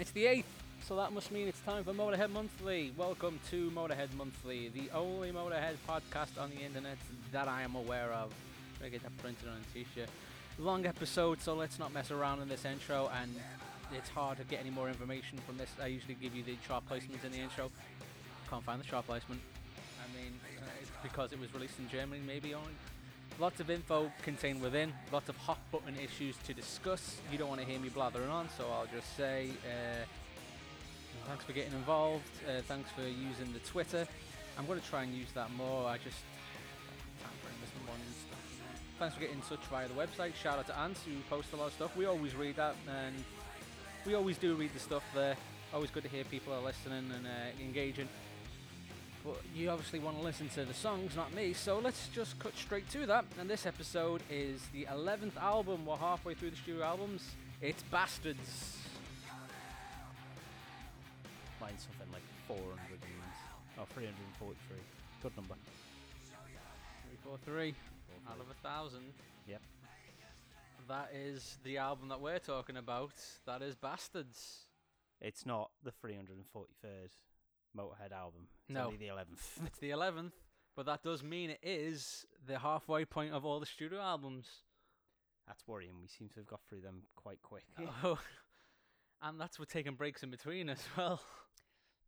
It's the 8th, so that must mean it's time for Motorhead Monthly. Welcome to Motorhead Monthly, the only Motorhead podcast on the internet that I am aware of. I get that printed on a t shirt. Long episode, so let's not mess around in this intro, and it's hard to get any more information from this. I usually give you the chart placements in the intro. Can't find the chart placement. I mean, uh, it's because it was released in Germany, maybe only. Lots of info contained within, lots of hot button issues to discuss. You don't want to hear me blathering on, so I'll just say uh, thanks for getting involved. Uh, thanks for using the Twitter. I'm going to try and use that more. I just. Thanks for getting in touch via the website. Shout out to Ants who post a lot of stuff. We always read that, and we always do read the stuff there. Always good to hear people are listening and uh, engaging. But you obviously want to listen to the songs, not me, so let's just cut straight to that. And this episode is the 11th album. We're halfway through the studio albums. It's Bastards. Mine's something like 400 units. Oh, 343. Good number. 343 out of a thousand. Yep. That is the album that we're talking about. That is Bastards. It's not the 343rd Motorhead album. It's No. only the 11th. It's the 11th, but that does mean it is the halfway point of all the studio albums. That's worrying. We seem to have got through them quite quick. Oh, and that's with taking breaks in between as well.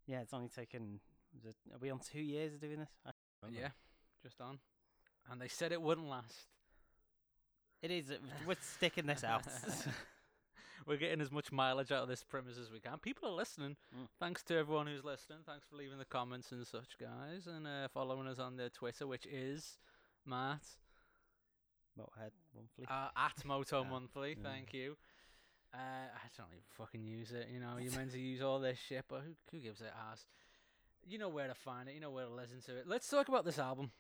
yeah, it's only taken. it- Are we on two years of doing this? I can't remember. Yeah, just on. And they said it wouldn't last. It is. We're sticking this out. We're getting as much mileage out of this premise as we can. People are listening. Mm. Thanks to everyone who's listening. Thanks for leaving the comments and such, guys, and uh, following us on the Twitter, which is Matt Motorhead monthly. uh, at Moto Yeah, Monthly. yeah. Thank you. Uh, I don't even fucking use it. You know, you're meant to use all this shit, but who, who gives a ass? You know where to find it. You know where to listen to it. Let's talk about this album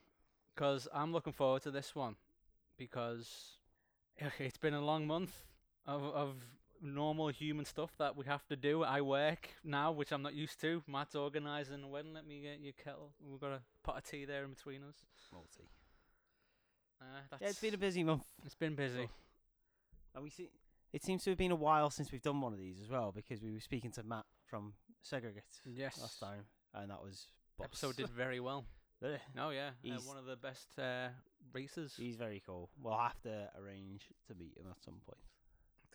because I'm looking forward to this one because it's been a long month of of normal human stuff that we have to do. I work now, which I'm not used to. Matt's organising a wedding. Let me get your kettle. We've got a pot of tea there in between us. Multi. Uh, that's, Yeah, it's been a busy month. it's been busy. And we see. It seems to have been a while since we've done one of these as well, because we were speaking to Matt from Segregate Yes. last time, and that was boss. Episode did very well. Did? Oh yeah, uh, He's- one of the best uh, races. He's very cool. We'll have to arrange to meet him at some point.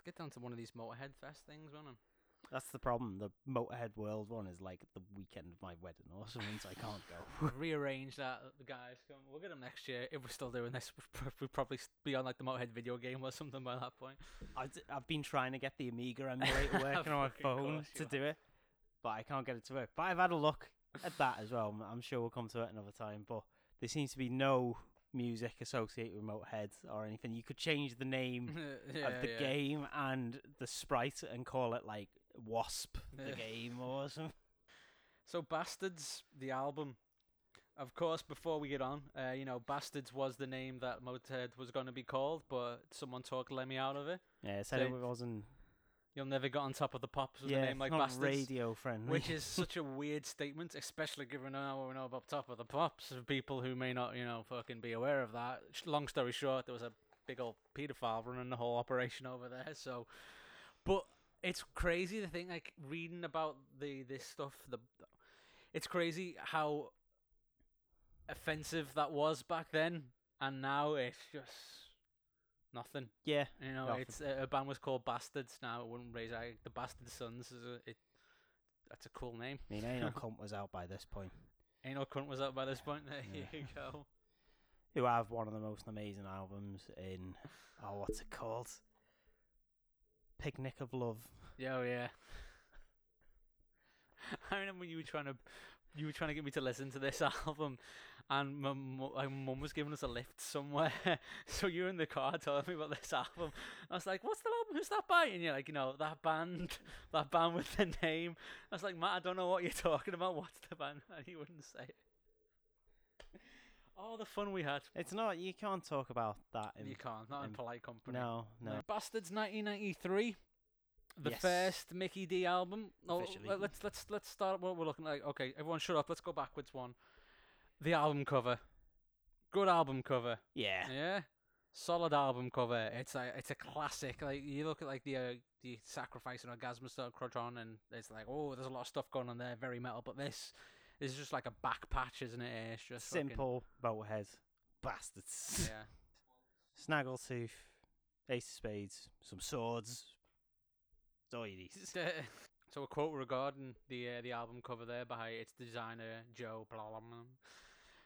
Get down to one of these Motorhead Fest things, won't it? That's the problem. The Motorhead World one is like the weekend of my wedding or something, so I can't go. Rearrange that, the guys. Come, we'll get them next year if we're still doing this. We'll probably be on like the Motorhead video game or something by that point. I've, d- I've been trying to get the Amiga emulator working on my phone to do it, but I can't get it to work. But I've had a look at that as well. I'm sure we'll come to it another time. But there seems to be no music associated with Motorhead or anything. You could change the name yeah, of the yeah. game and the sprite and call it like Wasp the game or something. So Bastards, the album. Of course, before we get on, uh, you know, Bastards was the name that Motorhead was going to be called, but someone talked Lemmy out of it. Yeah, said So- it wasn't. You'll never get on top of the pops with yeah, a name like not Bastards. radio friendly. which is such a weird statement, especially given now we know about Top of the Pops of people who may not, you know, fucking be aware of that. Long story short, there was a big old paedophile running the whole operation over there. So, but it's crazy the thing like reading about the this stuff. The it's crazy how offensive that was back then, and now it's just nothing. yeah, You know, Nothing. it's uh, a band was called Bastards. Now it wouldn't raise eye. The Bastard Sons is a it. That's a cool name. I mean, Anal Cunt was out by this point. Anal Cunt was out by this point. There Yeah. you go. Who have one of the most amazing albums in oh, what's it called? Picnic of Love. Yeah, oh, yeah. I remember you were trying to, you were trying to get me to listen to this album, and my my mum was giving us a lift somewhere. so you're in the car telling me about this album. I was like, "What's the album? Who's that by?" And you're like, "You know that band, that band with the name." I was like, "Matt, I don't know what you're talking about. What's the band?" And he wouldn't say it. Oh, the fun we had. It's not. You can't talk about that. In, you can't, not in in- polite company. No, no. Bastards 1993. The Yes. first Mickey D album. Oh, Officially. let's let's let's start what we're looking like. Okay, everyone shut up. Let's go backwards one. The album cover. Good album cover. Yeah. Yeah. Solid album cover. It's a it's a classic. Like you look at like the uh, the Sacrifice and Orgasmus Star Crutch on, and it's like oh, there's a lot of stuff going on there, very metal. But this is just like a back patch, isn't it? It's just fucking- Simple Motorhead bastards. yeah. Snaggletooth, Ace of Spades, some swords. That's all you need. so a quote regarding the uh, the album cover there by its designer Joe Blum.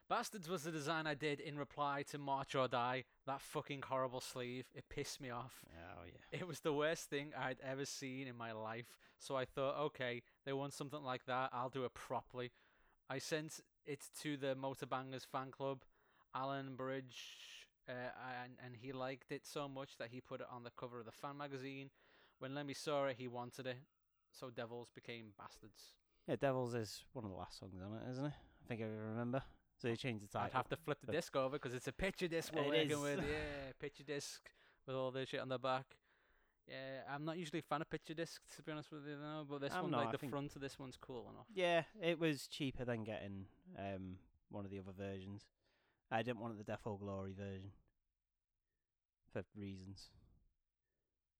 Bastards was the design I did in reply to March or Die. That fucking horrible sleeve. It pissed me off. Oh yeah. It was the worst thing I'd ever seen in my life. So I thought, okay, they want something like that. I'll do it properly. I sent it to the Motorbangers fan club, Alan Burridge, uh, and and he liked it so much that he put it on the cover of the fan magazine. When Lemmy saw it, he wanted it. So Devils became bastards. Yeah, Devils is one of the last songs on it, isn't it? I think I remember. So they changed the title. I'd have to flip the but- disc over because it's a picture disc we're It working is. with. Yeah, picture disc with all the shit on the back. Yeah, I'm not usually a fan of picture discs to be honest with you, though, but this I'm one, not, like I the think- front of this one's cool enough. Yeah, it was cheaper than getting um one of the other versions. I didn't want the Death or Glory version for reasons,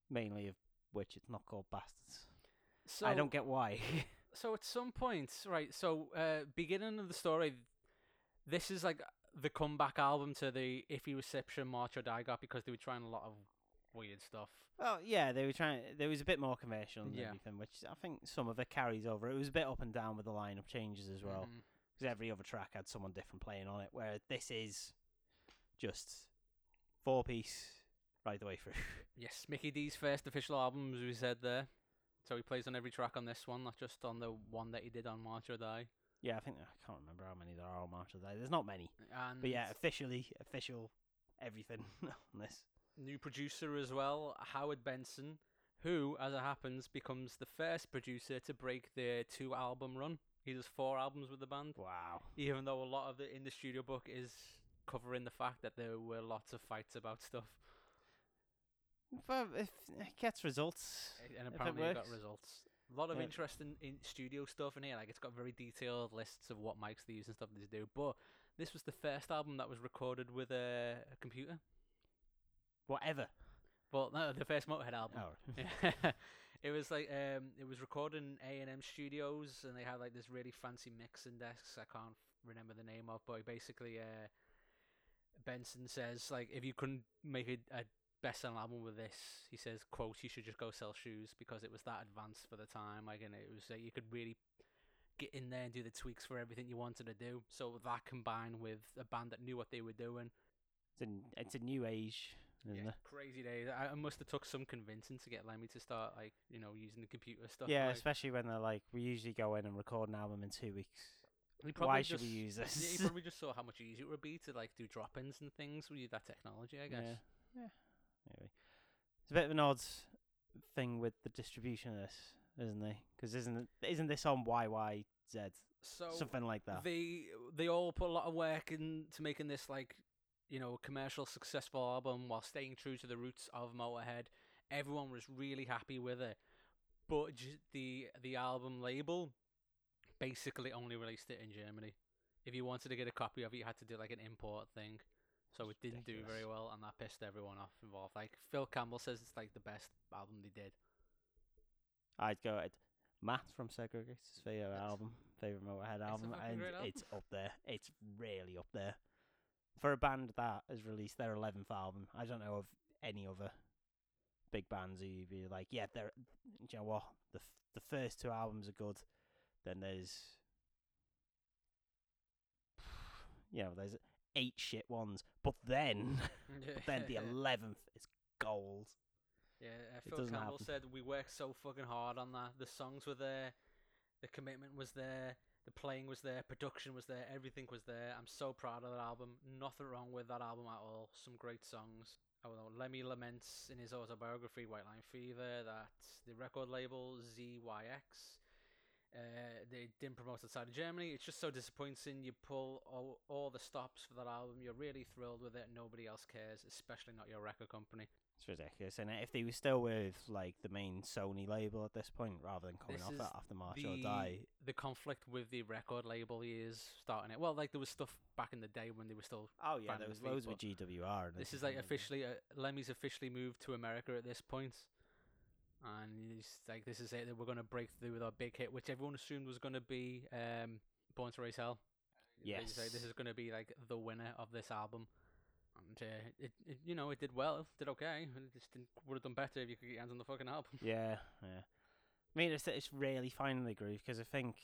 mainly of which it's not called Bastards. So I don't get why. So at some point, right? So uh, beginning of the story, this is like the comeback album to the Iffy reception March or Die got because they were trying a lot of weird stuff. well, yeah, they were trying. There was a bit more commercial and Yeah. everything, which I think some of it carries over. It was a bit up and down with the lineup changes as well, because every other track had someone different playing on it. Where this is just four piece right the way through. Yes, Mickey D's first official album, as we said there. So he plays on every track on this one, not just on the one that he did on March or Die. Yeah, I think I can't remember how many there are on March of the Day. There's not many, And but yeah, officially, official, everything on this. new producer as well, Howard Benson, who, as it happens, becomes the first producer to break the two album run. He does four albums with the band, Wow. even though a lot of the in the studio book is covering the fact that there were lots of fights about stuff, But if it gets results, and it apparently it got results. A lot of Yeah. interesting in studio stuff in here. Like it's got very detailed lists of what mics they use and stuff they do. But this was the first album that was recorded with a, a computer. whatever. Well, no, the first Motorhead album. Oh, it was like um, it was recorded in A and M Studios, and they had like this really fancy mixing desks. I can't remember the name of, but basically, uh, Benson says like if you couldn't make a, a best-selling album with this, he says, "quote You should just go sell shoes because it was that advanced for the time. Like, and it was like you could really." Get in there and do the tweaks for everything you wanted to do. So that combined with a band that knew what they were doing, it's a, it's a new age, isn't yeah, it? crazy days. I, must have took some convincing to get Lemmy to start like you know using the computer stuff. Yeah, like, especially when they're like, we usually go in and record an album in two weeks. Why probably should we just- use Yeah, this? he probably just saw how much easier it would be to like do drop-ins and things with that technology. I guess. Yeah. yeah. Anyway, it's a bit of an odd thing with the distribution of this, isn't it? Because isn't isn't this on YYZ? So Something like that. they they all put a lot of work into making this like you know commercial successful album while staying true to the roots of Motorhead. Everyone was really happy with it, but j- the the album label basically only released it in Germany. If you wanted to get a copy of it, you had to do like an import thing. So it didn't do very well, and that pissed everyone off involved. Like Phil Campbell says, it's like the best album they did. I'd go at Matt from Segregate's favorite It's- album, favorite Motorhead album, and album. it's up there. It's really up there for a band that has released their eleventh album. I don't know of any other big bands who you'd be like, yeah, they're. You know what? The f- the first two albums are good. Then there's, you know, there's eight shit ones, but then, but then the eleventh is gold. Yeah, uh, Phil Campbell happen. said we worked so fucking hard on that. The songs were there, the commitment was there, the playing was there, production was there, everything was there. I'm so proud of that album. Nothing wrong with that album at all. Some great songs. Oh no, Lemmy laments in his autobiography White Line Fever that the record label ZYX Uh, they didn't promote outside of Germany. It's just so disappointing. You pull all, all the stops for that album. You're really thrilled with it. Nobody else cares, especially not your record company. It's ridiculous. And if they were still with like the main Sony label at this point, rather than coming This off that after March the, or Die, the conflict with the record label is starting it. Well, like there was stuff back in the day when they were still. oh yeah, there was loads feet, with GWR. And This is like officially uh, Lemmy's officially moved to America at this point, and he's like, "This is it. That we're going to break through with our big hit, which everyone assumed was going to be um, Born to Raise Hell." Yes. say this is going to be like the winner of this album, and uh, it, it, you know, it did well, it did okay. It just didn't, would have done better if you could get your hands on the fucking album. Yeah, yeah. I mean, it's it's really finding the groove because I think,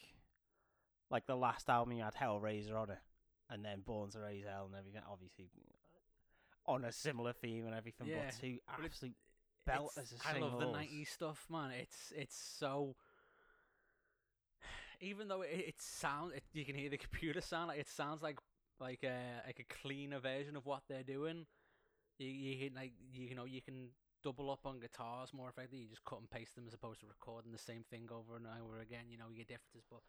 like the last album, you had Hellraiser on it, and then Born to Raise Hell and everything. Obviously, on a similar theme and everything, Yeah, but two absolute belt It's- as a I love the '90s stuff, man. It's it's so. Even though it, it sounds, it, you can hear the computer sound. Like it sounds like like a like a cleaner version of what they're doing. You you can like you know you can double up on guitars more effectively. You just cut and paste them as opposed to recording the same thing over and over again. You know you get differences, but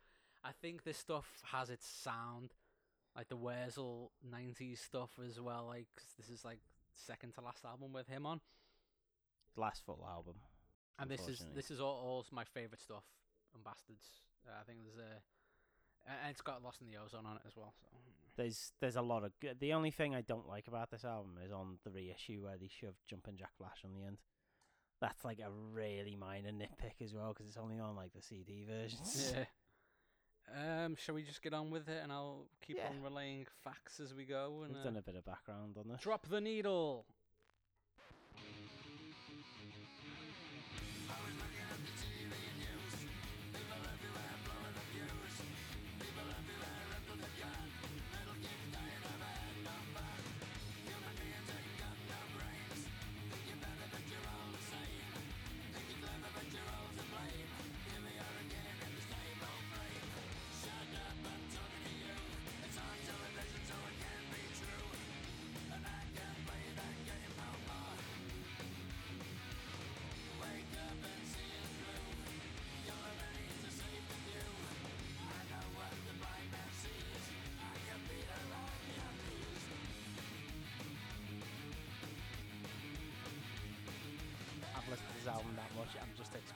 I think this stuff has its sound, like the Wurzel '90s stuff as well. Like this is like second to last album with him on. Last full album. And this is this is all, all my favorite stuff on Bastards. Uh, I think there's a and it's got Lost in the Ozone on it as well. So There's there's a lot of good. The only thing I don't like about this album is on the reissue where they shoved Jumpin' Jack Flash on the end. That's like a really minor nitpick as well because it's only on like the CD versions. yeah. Um, shall we just get on with it, and I'll keep Yeah. on relaying facts as we go. And We've uh, done a bit of background on this. drop the needle.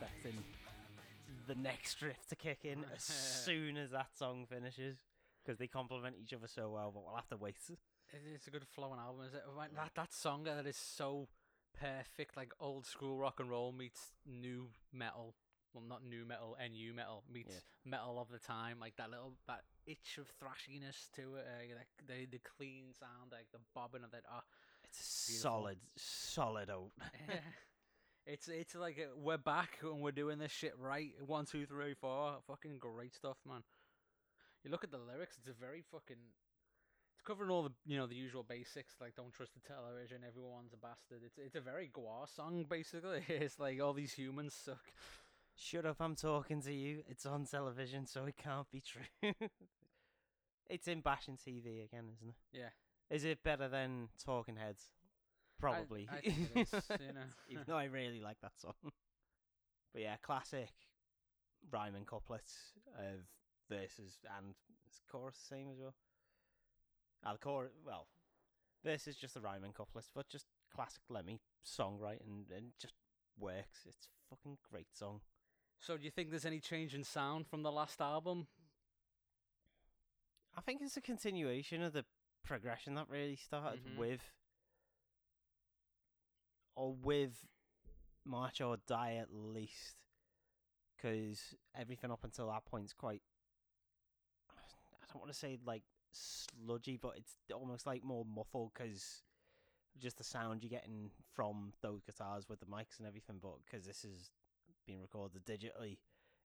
Expecting the next riff to kick in as soon as that song finishes because they complement each other so well. But we'll have to wait. It's a good flowing album, is it? That that song that is so perfect, like old school rock and roll meets new metal. Well, not new metal, NU metal meets Yeah. metal of the time. Like that little that itch of thrashiness to it. Uh, like the the clean sound, like the bobbing of that. Oh, It's Beautiful. solid, solid oat. It's it's like uh, we're back and we're doing this shit right. One, two, three, four. Fucking great stuff, man. You look at the lyrics; it's a very fucking. It's covering all the you know the usual basics like don't trust the television, everyone's a bastard. It's it's a very Gua song basically. It's like all these humans suck. Shut up! I'm talking to you. It's on television, so it can't be true. it's in bashing TV again, isn't it? Yeah, Is it better than Talking Heads? Probably. I think it is, you know. Even though I really like that song. But yeah, classic rhyming couplets of verses and is chorus the same as well. Ah, the chorus, well, this is just the rhyming couplets, but just classic Lemmy songwriting and just works. It's a fucking great song. So do you think there's any change in sound from the last album? I think it's a continuation of the progression that really started Mhm. with, or with March or Die at least, because everything up until that point is quite. I don't want to say like sludgy, but it's almost like more muffled because just the sound you're getting from those guitars with the mics and everything. But because this is being recorded digitally,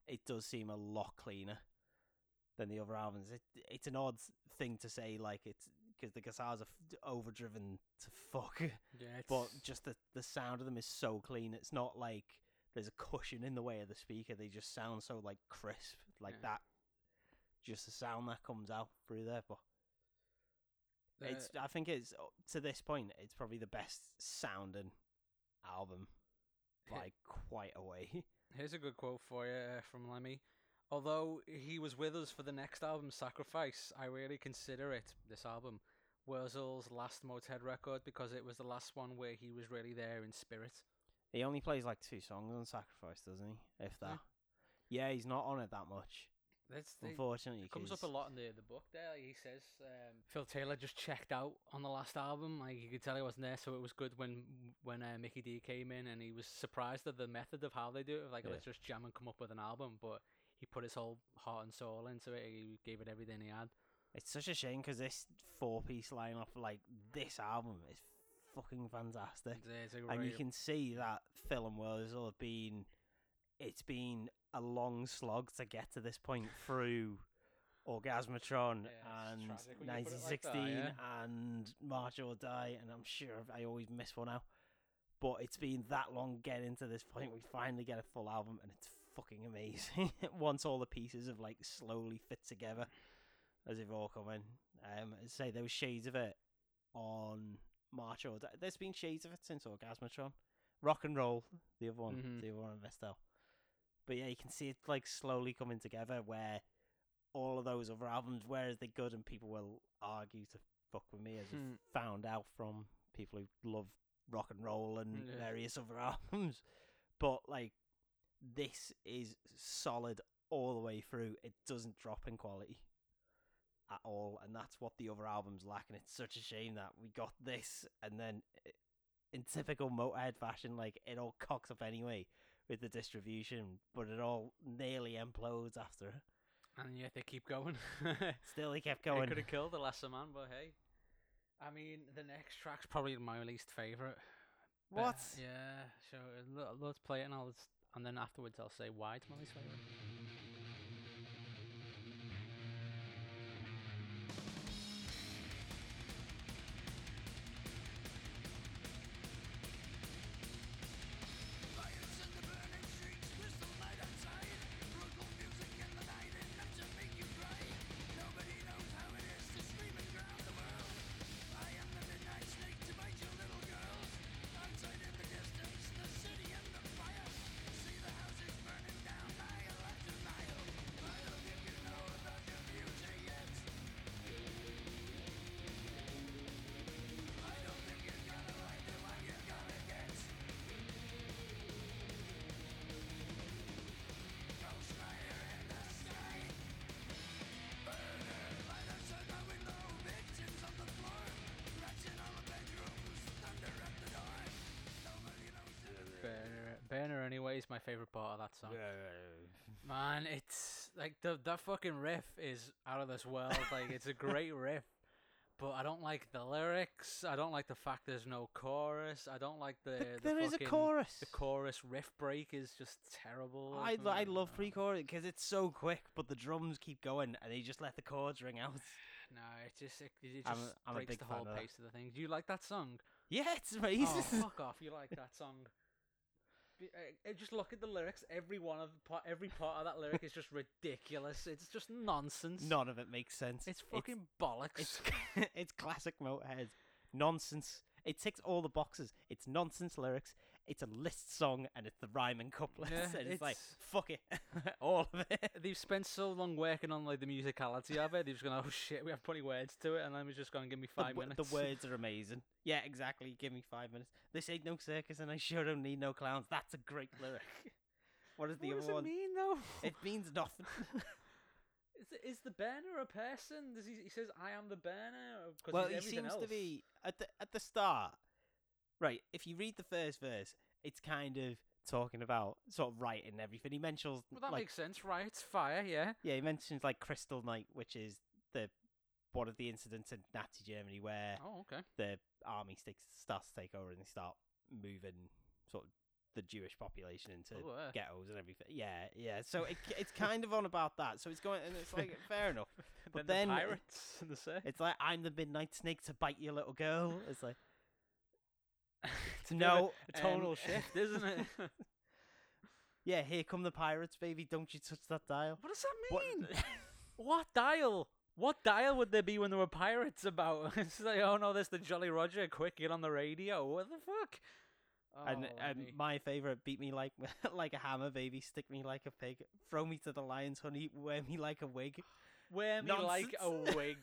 it does seem a lot cleaner than the other albums. It it's an odd thing to say, like it's because the guitars are f- overdriven to fuck, Yeah, it's, but just the the sound of them is so clean. It's not like there's a cushion in the way of the speaker. They just sound so like crisp, like Yeah. that. Just the sound that comes out through there, but the- it's. I think it's to this point, it's probably the best sounding album by quite a way. Here's a good quote for you uh, from Lemmy. Although he was with us for the next album, Sacrifice, I really consider it this album Wurzel's last Motorhead record because it was the last one where he was really there in spirit. He only plays like two songs on Sacrifice, doesn't he? If that. Yeah, he's not on it that much. That's the, Unfortunately, It comes up a lot in the the book there. He says um, Phil Taylor just checked out on the last album. Like you could tell he wasn't there, so it was good when when uh, Mickey D came in, and he was surprised at the method of how they do it. Like Yeah. let's just jam and come up with an album, but he put his whole heart and soul into it. He gave it everything he had. It's such a shame because this four-piece lineup, like this album, is fucking fantastic. It's, it's and you can see that Phil and Wurzel have been it's been a long slog to get to this point through Orgasmatron Yeah, and tragic when you put it like that, 1916 yeah. and March or Die and I'm sure I always miss one out but it's been that long getting to this point we finally get a full album and it's fucking amazing once all the pieces have like slowly fit together as they've all come in um say there was shades of it on March or there's been shades of it since Orgasmatron rock and roll the other one Mhm. the other one on Vestel but yeah you can see it like slowly coming together where all of those other albums whereas they're good and people will argue to fuck with me as Hmm. I've found out from people who love rock and roll and Yeah. various other albums but like this is solid all the way through it doesn't drop in quality at all and that's what the other albums lack and it's such a shame that we got this and then in typical motorhead fashion like it all cocks up anyway with the distribution but it all nearly implodes after and yet they keep going. still he kept going could have killed the lesser man, but hey. I mean, the next track's probably my least favorite. but, what yeah, so Let's play it, and I'll and then afterwards I'll say why it's my least Is my favorite part of that song. Man, it's like the that fucking riff is out of this world. Like it's a great riff, but I don't like the lyrics. I don't like the fact there's no chorus. I don't like the. Th- the there is a chorus The chorus riff break is just terrible. I, I love mm. pre-chorus because it's so quick, but the drums keep going, and they just let the chords ring out. No, it just it, it I'm just I'm a breaks the whole of pace of the thing. Do you like that song? Yeah, it's oh, amazing. Oh, fuck off! You like that song? Uh, uh, Just look at the lyrics. Every one of the part, every part of that lyric is just ridiculous. It's just nonsense. None of it makes sense. It's fucking bollocks. It's it's classic Motorhead nonsense. It ticks all the boxes. It's nonsense lyrics. It's a list song, and it's the rhyming couplets. Yeah, and it's, like fuck it, all of it. They've spent so long working on like the musicality of it. They've just gone, oh shit, we have plenty words to it, and then we're just going to give me The, five w- minutes. the words are amazing. Yeah, exactly. Give me five minutes. This ain't no circus, and I sure don't need no clowns. That's a great lyric. What is the what does other it mean though? It means nothing. Is, the- is the burner a person? Does he, he says, "I am the burner"? well, he seems to be at the at the start. Right, if you read the first verse, it's kind of talking about sort of writing and everything. He mentions Well, that like makes sense, right? Fire, yeah. yeah, he mentions like Crystal Night, which is the one of the incidents in Nazi Germany where Oh, okay. the army sticks, starts to take over and they start moving sort of the Jewish population into Oh, uh. ghettos and everything. Yeah, yeah. So it, it's kind of on about that. So it's going and it's like fair enough. But then, then the pirates in the sea. It's like I'm the midnight snake to bite your little girl. It's like It's a no a tonal um, shift, isn't it? Yeah, here come the pirates, baby. Don't you touch that dial. what does that mean? What dial? What dial would there be when there were pirates about? it's like, oh no, there's the Jolly Roger. Quick, get on the radio. What the fuck? and Oh, and me. my favorite beat me like like a hammer, baby. Stick me like a pig. Throw me to the lions, honey. Wear me like a wig. wear me like a wig.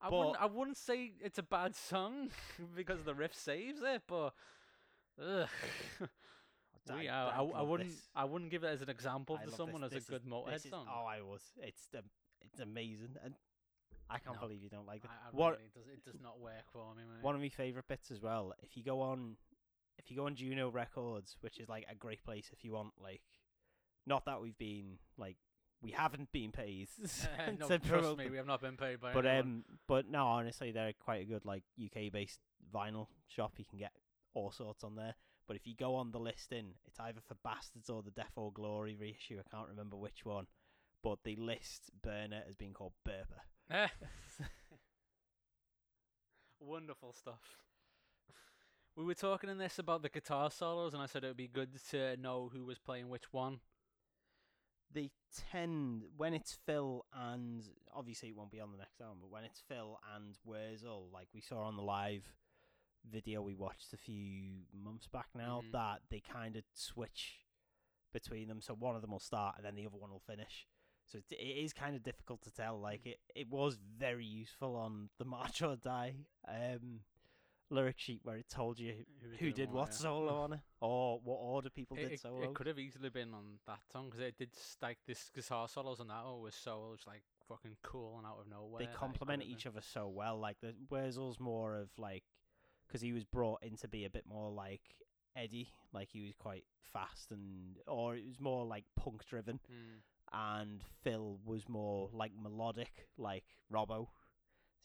I But- wouldn't. I wouldn't say it's a bad song because the riff saves it, but ugh. we, I, I, I love wouldn't. this. I wouldn't give it as an example I to someone this. as This a is- good Motorhead this is- song. Oh, I was. It's the. It's amazing, and I can't No. believe you don't like it. I, I what really does. It does not work for me, man. one of my favorite bits as well. If you go on, if you go on Juno Records, which is like a great place if you want like, not that we've been like we haven't been paid Uh, no, trust promote me, we have not been paid by but anyone. um, but no, honestly, they're quite a good like UK based vinyl shop. You can get all sorts on there. But if you go on the listing, it's either for Bastards or the Death or Glory reissue. I can't remember which one. But they list Burner as being called Burper. Wonderful stuff. We were talking in this about the guitar solos, and I said it would be good to know who was playing which one. They tend when it's Phil and obviously it won't be on the next album, but when it's Phil and Wurzel, like we saw on the live video we watched a few months back now, Mhm. that they kind of switch between them. So one of them will start and then the other one will finish. So it, it is kind of difficult to tell. Like it, it was very useful on the March or Die um, lyric sheet where it told you was who did what yeah. solo on it or what order people It, did it, solo. it could have easily been on that song because it did s- like this guitar solos on that one was so just like fucking cool and out of nowhere. they complement could've each other so well. Like the Wurzel's more of like because he was brought in to be a bit more like Eddie, like he was quite fast and or it was more like punk driven. Mm. and Phil was more like melodic, like Robbo.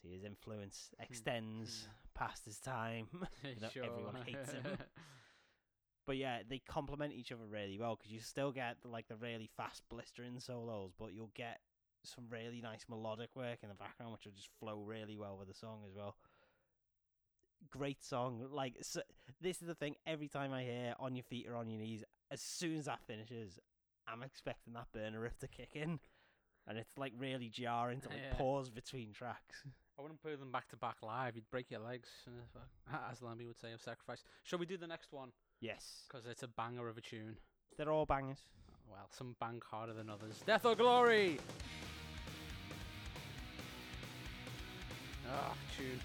See his influence extends past his time. though sure. everyone hates him. but yeah, they complement each other really well because you still get like the really fast blistering solos, but you'll get some really nice melodic work in the background, which will just flow really well with the song as well. Great song. Like so, this is the thing. Every time I hear "On Your Feet or On Your Knees," as soon as that finishes, I'm expecting that burner riff to kick in, and it's like really jarring to like Yeah. pause between tracks. I wouldn't put them back to back live. You'd break your legs, uh, as Lambie would say of sacrifice. Shall we do the next one? Yes, Because it's a banger of a tune. they're all bangers. Well, some bang harder than others. Death or Glory! Ah, tune.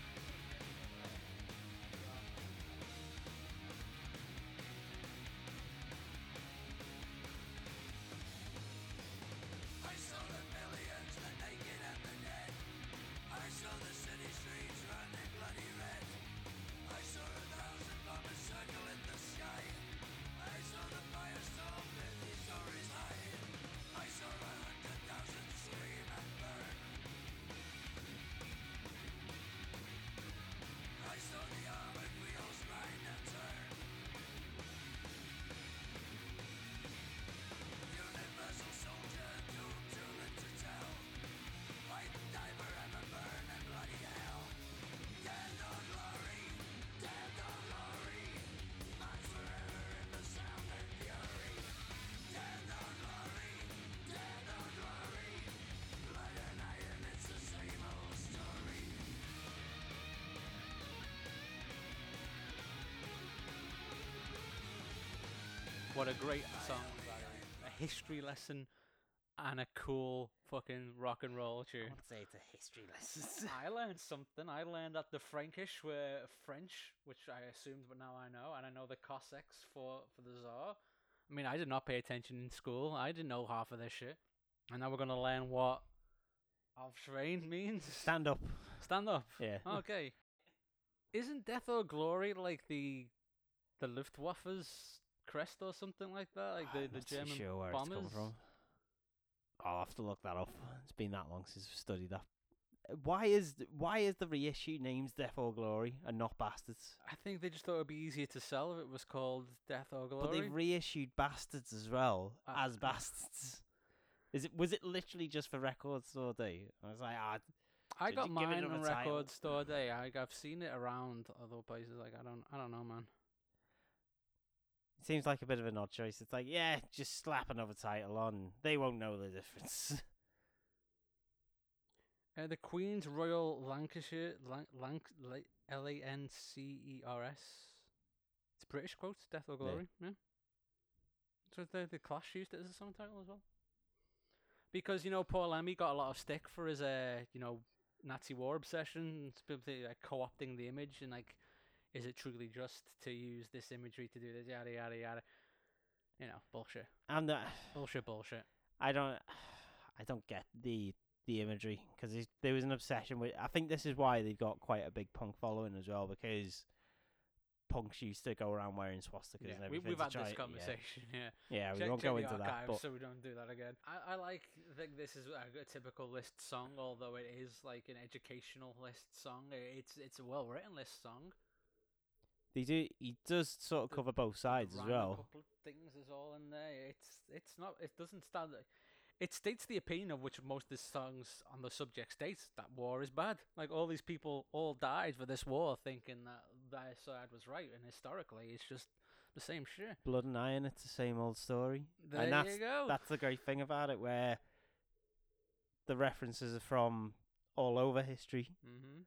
What a great song. A history lesson and a cool fucking rock and roll tune. want to say it's a history lesson. I learned something. I learned that the Frankish were French, which I assumed, but now I know. And I know the Cossacks for, for the Tsar. I mean, I did not pay attention in school. I didn't know half of this shit. And now we're going to learn what Aufschrein means. Stand up. Stand up. Yeah. Okay. Isn't Death or Glory like the the Luftwaffe's crest or something like that? Like the, I'm the not German sure where it's bombers? come from. I'll have to look that up. It's been that long since I've studied that. Why is why is the reissue names Death or Glory and not Bastards? I think they just thought it'd be easier to sell if it was called Death or Glory. But they've reissued Bastards as well Uh, as. Bastards. Is it was it literally just for Record Store Day? I was like, ah, I got you give it mine on? Record Store Day. I, I've seen it around other places. Like I don't, I don't know, man. Seems like a bit of an odd choice. It's like, yeah, just slap another title on. They won't know the difference. Uh, the Queen's Royal Lancashire, Lan- Lanc- L A N C E R S. It's a British quote, Death or Glory. Yeah. So the the Clash used it as a song title as well. Because you know Paul Lemmy got a lot of stick for his uh you know Nazi war obsession, like co-opting the image and like, is it truly just to use this imagery to do this yada yada yada? You know, bullshit, And the, bullshit, bullshit. I don't, I don't get the the imagery because there was an obsession with. I think this is why they've got quite a big punk following as well because punks used to go around wearing swastikas and Yeah, we, everything. we've had try- this yeah. conversation. Yeah. Yeah, we check, won't check go into that. But so we don't do that again. I, I like think this is a, a typical list song, although it is like an educational list song. It's it's a well written list song. They do. He does sort of cover both sides as Rhyme A well. couple of things is all in there. It's it's not. It doesn't stand. It states the opinion of which most of the songs on the subject states that war is bad. Like all these people all died for this war, thinking that their side was right, and historically, it's just the same shit. Blood and Iron. It's the same old story. There and that's you go. that's the great thing about it, where the references are from all over history, mm-hmm.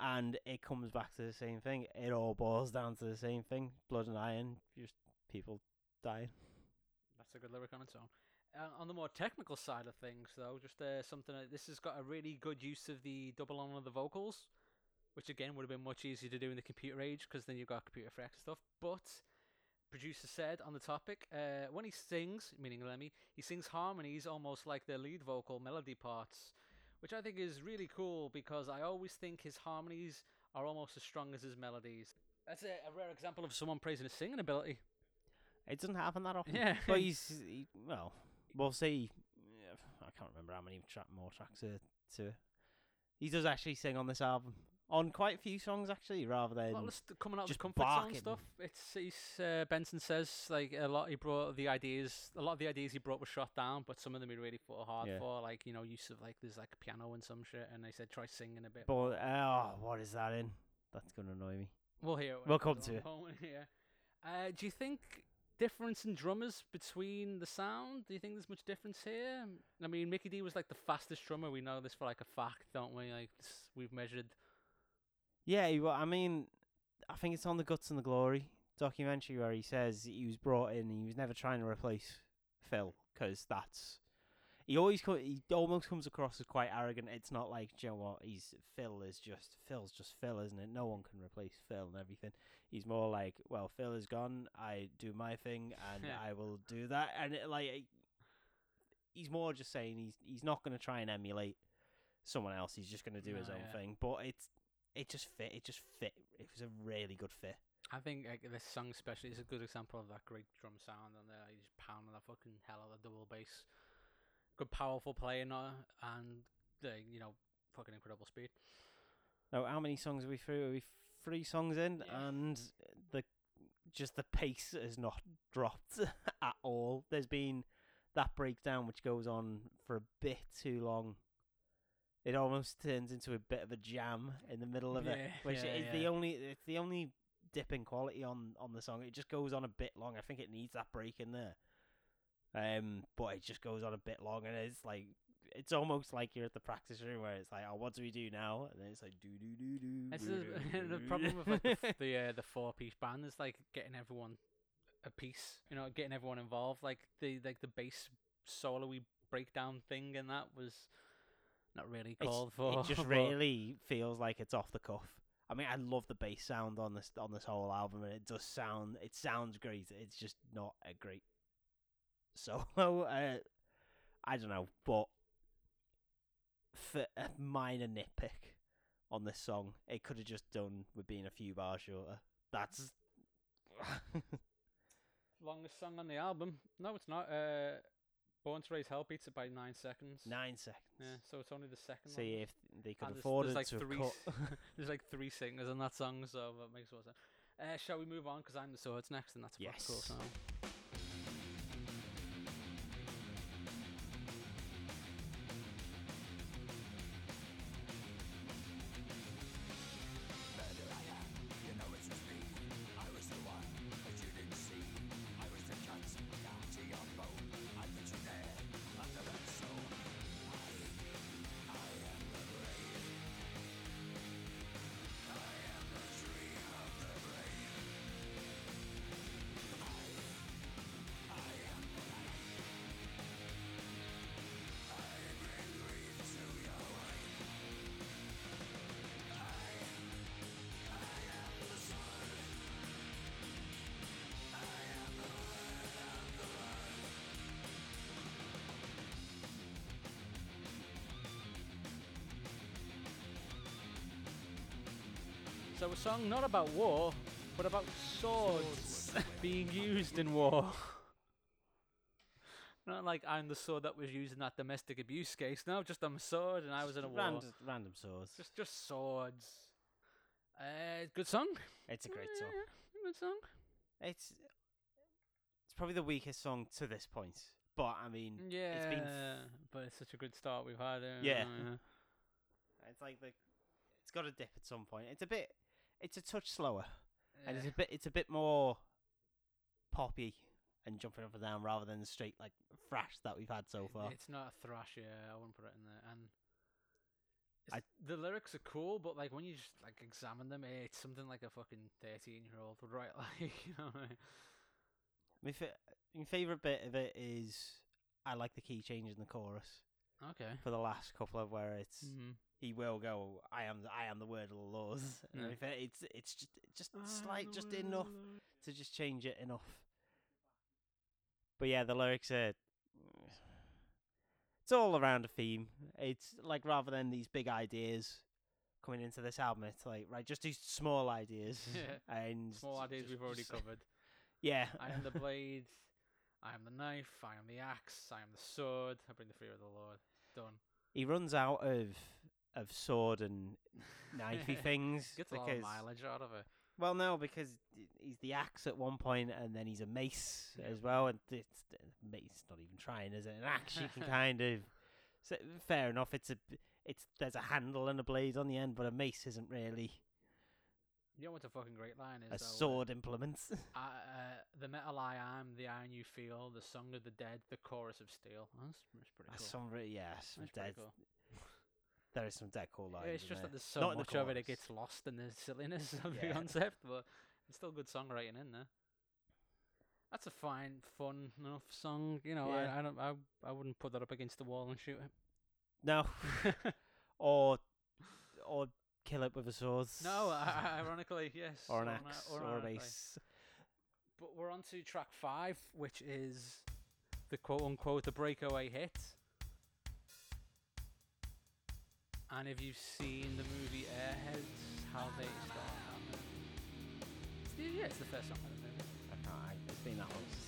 And it comes back to the same thing. It all boils down to the same thing: blood and iron. Just people dying. That's a good lyric on its own. Uh, on the more technical side of things, though, just uh, something that this has got a really good use of the double on of the vocals, which again would have been much easier to do in the computer age because then you've got computer effects and stuff. But producer said on the topic, uh, when he sings, meaning Lemmy, he sings harmonies almost like the lead vocal melody parts, which I think is really cool because I always think his harmonies are almost as strong as his melodies. That's a, a rare example of someone praising his singing ability. It doesn't happen that often. Yeah. but he's he, well. We'll see. I can't remember how many tra- more tracks are to. He does actually sing on this album on quite a few songs actually, rather than Well, coming out of the just comfort zone stuff. It's he's, uh, Benson says like a lot. He brought the ideas. A lot of the ideas he brought were shot down, but some of them he really fought hard Yeah. for. Like you know, use of like there's like a piano and some shit, and they said try singing a bit. But oh, what is that in? That's gonna annoy me. we'll hear. It We'll come to it. yeah. Uh, do you think difference in drummers between the sound? Do you think there's much difference here? I mean, Mickey D was like the fastest drummer. We know this for like a fact, don't we? Like we've measured. Yeah, he, wa- I mean, I think it's on the Guts and the Glory documentary where he says he was brought in. He was never trying to replace Phil because that's he always co- he almost comes across as quite arrogant. It's not like do you know what he's Phil is just Phil's just Phil, isn't it? No one can replace Phil and everything. He's more like, well, Phil is gone. I do my thing and I will do that. And it, like he's more just saying he's he's not going to try and emulate someone else. He's just going to do his own yeah. thing. But it's it just fit. It just fit. It was a really good fit. I think like, this song especially is a good example of that great drum sound and there. He's pounding that fucking hell out of the double bass. Good, powerful playing uh, and the you know fucking incredible speed. Now, how many songs are we through? Are we three songs in? Yeah. And the just the pace has not dropped at all. There's been that breakdown which goes on for a bit too long. It almost turns into a bit of a jam in the middle of Yeah, it, which yeah, is the only it's the only dip in quality on on the song. It just goes on a bit long. I think it needs that break in there. Um, but it just goes on a bit long, and it's like it's almost like you're at the practice room where it's like, oh, what do we do now? And then it's like, do do do do. That's the, do, the do. problem with like the the, uh, the four piece band is like getting everyone a piece. You know, getting everyone involved. Like the like the bass solo-y breakdown thing, and that was not really It's- called for. It just but- really feels like it's off the cuff. I mean, I love the bass sound on this on this whole album, and it does sound. It sounds great. It's just not a great solo. Uh, I don't know, but for a minor nitpick on this song, it could have just done with being a few bars shorter. That's longest song on the album. No, it's not. Uh, Born to Raise Hell beats it by nine seconds. nine seconds. Yeah, so it's only the second. See longest. if they could And afford there's it like to three cut. there's like three singers on that song, so that makes sense. Uh, shall we move on? Because I'm the swords next, and that's a fucking cool Yes. song. So a song not about war, but about swords being used in war. Not like I'm the sword that was used in that domestic abuse case. No, just I'm a sword and I was in a war. Random, random swords. Just just swords. Uh, good song. It's a great song. Yeah, Good song. It's it's probably the weakest song to this point. But I mean, Yeah, it's been f- but it's such a good start we've had. Uh, Yeah. it's like the it's got to dip at some point. It's a bit, it's a touch slower, and it's a bit, it's a bit more poppy and jumping up and down rather than the straight like thrash that we've had so far. It's not a thrash, yeah. I wouldn't put it in there. And I- the lyrics are cool, but like when you just like examine them, eh, it's something like a fucking thirteen-year-old would write. Like you know, what I mean? My, fa- my favorite bit of it is I like the key change in the chorus okay. for the last couple of where it's Mm-hmm. He will go I am the, I am the word of the laws. And Yeah. I it's it's just just slight just enough to just change it enough. But yeah, the lyrics are. It's all around a theme. It's like rather than these big ideas coming into this album, it's like right, just these small ideas. Yeah. and Small ideas just- we've already just- covered. Yeah, I am the blade. I am the knife. I am the axe. I am the sword. I bring the fear of the Lord. Done. he runs out of of sword and knifey things Gets a lot of because mileage out of it. well, no, because he's the axe at one point, and then he's a mace as well. And it's mace not even trying, is it? An axe you can kind of. So, fair enough. It's a it's there's a handle and a blade on the end, but a mace isn't really You know what's a fucking great line is? a though, uh, sword implement. I, uh, the metal I am, the iron you feel, the song of the dead, the chorus of steel. That's, that's pretty cool. That's some re- yeah, some That's pretty dead. cool. There is some dead cool lines. Yeah, it's just that there's so Not in the much of it, it gets lost in the silliness of the concept, but it's still good songwriting in there. That's a fine, fun enough song. You know, Yeah. I, I don't, I, I wouldn't put that up against the wall and shoot no, or or kill it with a sword. no, ironically, yes. or an axe or, a ironically. mace. But we're on to track five, which is the quote unquote the breakaway hit. And if you've seen the movie Airheads, how they start yeah, it's the first song of the movie. I can't. I, it's been that long.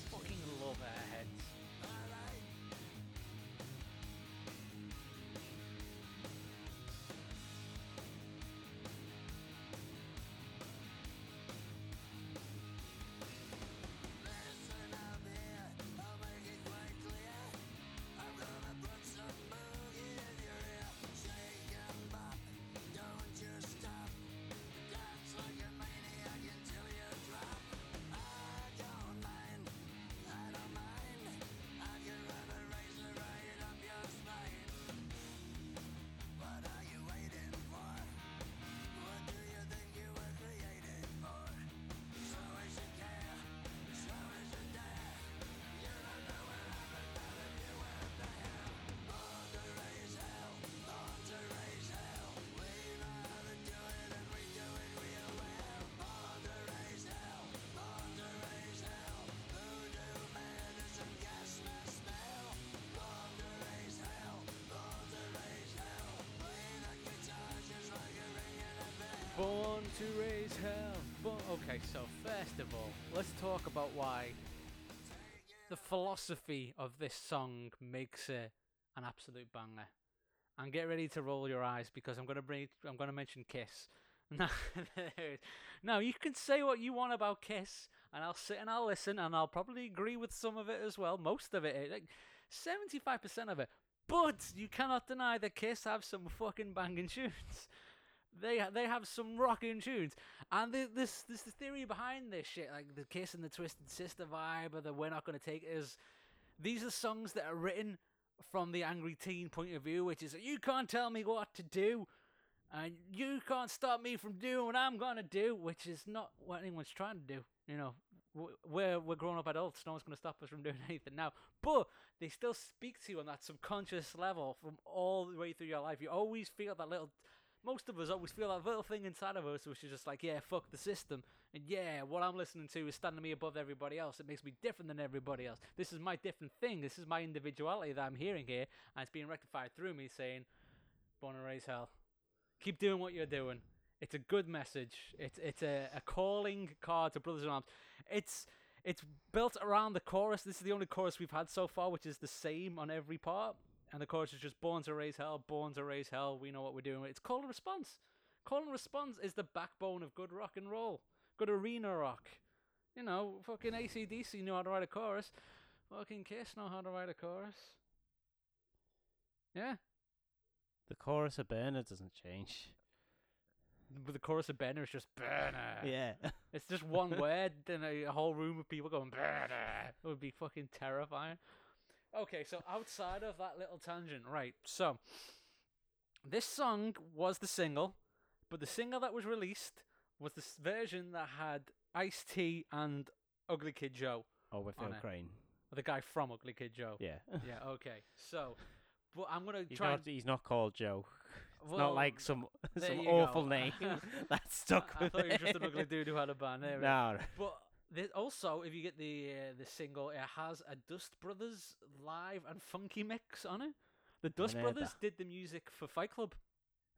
Born to raise hell. Bo- okay, so first of all, let's talk about why the philosophy of this song makes it an absolute banger. And get ready to roll your eyes because I'm gonna bring I'm gonna mention Kiss. Now, now you can say what you want about Kiss, and I'll sit and I'll listen, and I'll probably agree with some of it as well. Most of it, eh, like seventy-five percent of it. But you cannot deny that Kiss have some fucking banging tunes. They they have some rocking tunes, and this this the theory behind this shit, like the Kiss and the Twisted Sister vibe, or the We're Not Gonna Take It, is these are songs that are written from the angry teen point of view, which is you can't tell me what to do, and you can't stop me from doing what I'm gonna do, which is not what anyone's trying to do. You know, we're we're grown up adults. No one's gonna stop us from doing anything now. But they still speak to you on that subconscious level from all the way through your life. You always feel that little. Most of us always feel that little thing inside of us, which is just like, yeah, fuck the system, and yeah, what I'm listening to is standing me above everybody else. It makes me different than everybody else. This is my different thing. This is my individuality that I'm hearing here, and it's being rectified through me saying, "Born and raised hell." Keep doing what you're doing. It's a good message. It's it's a, a calling card to Brothers in Arms. It's it's built around the chorus. This is the only chorus we've had so far, which is the same on every part. And the chorus is just born to raise hell, born to raise hell. We know what we're doing. It's call and response. Call and response is the backbone of good rock and roll, good arena rock. You know, fucking ACDC know how to write a chorus. Fucking Kiss know how to write a chorus. Yeah, The chorus of Burner doesn't change. but the chorus of Burner is just Burner. Yeah. It's just one word, then a, whole room of people going Burner. It would be fucking terrifying. Okay, so outside of that little tangent, right? So this song was the single, but the single that was released was this version that had Ice T and Ugly Kid Joe, oh, with Phil Crane. the guy from Ugly Kid Joe. Yeah. Yeah. Okay. So, but I'm gonna He's try. not, and, he's not called Joe. It's well, not like some some awful go. name that's stuck I with thought he was just an ugly dude who had a band. There. No. But there's also, if you get the uh, the single, it has a Dust Brothers live and funky mix on it. The Dust Brothers did the music for Fight Club,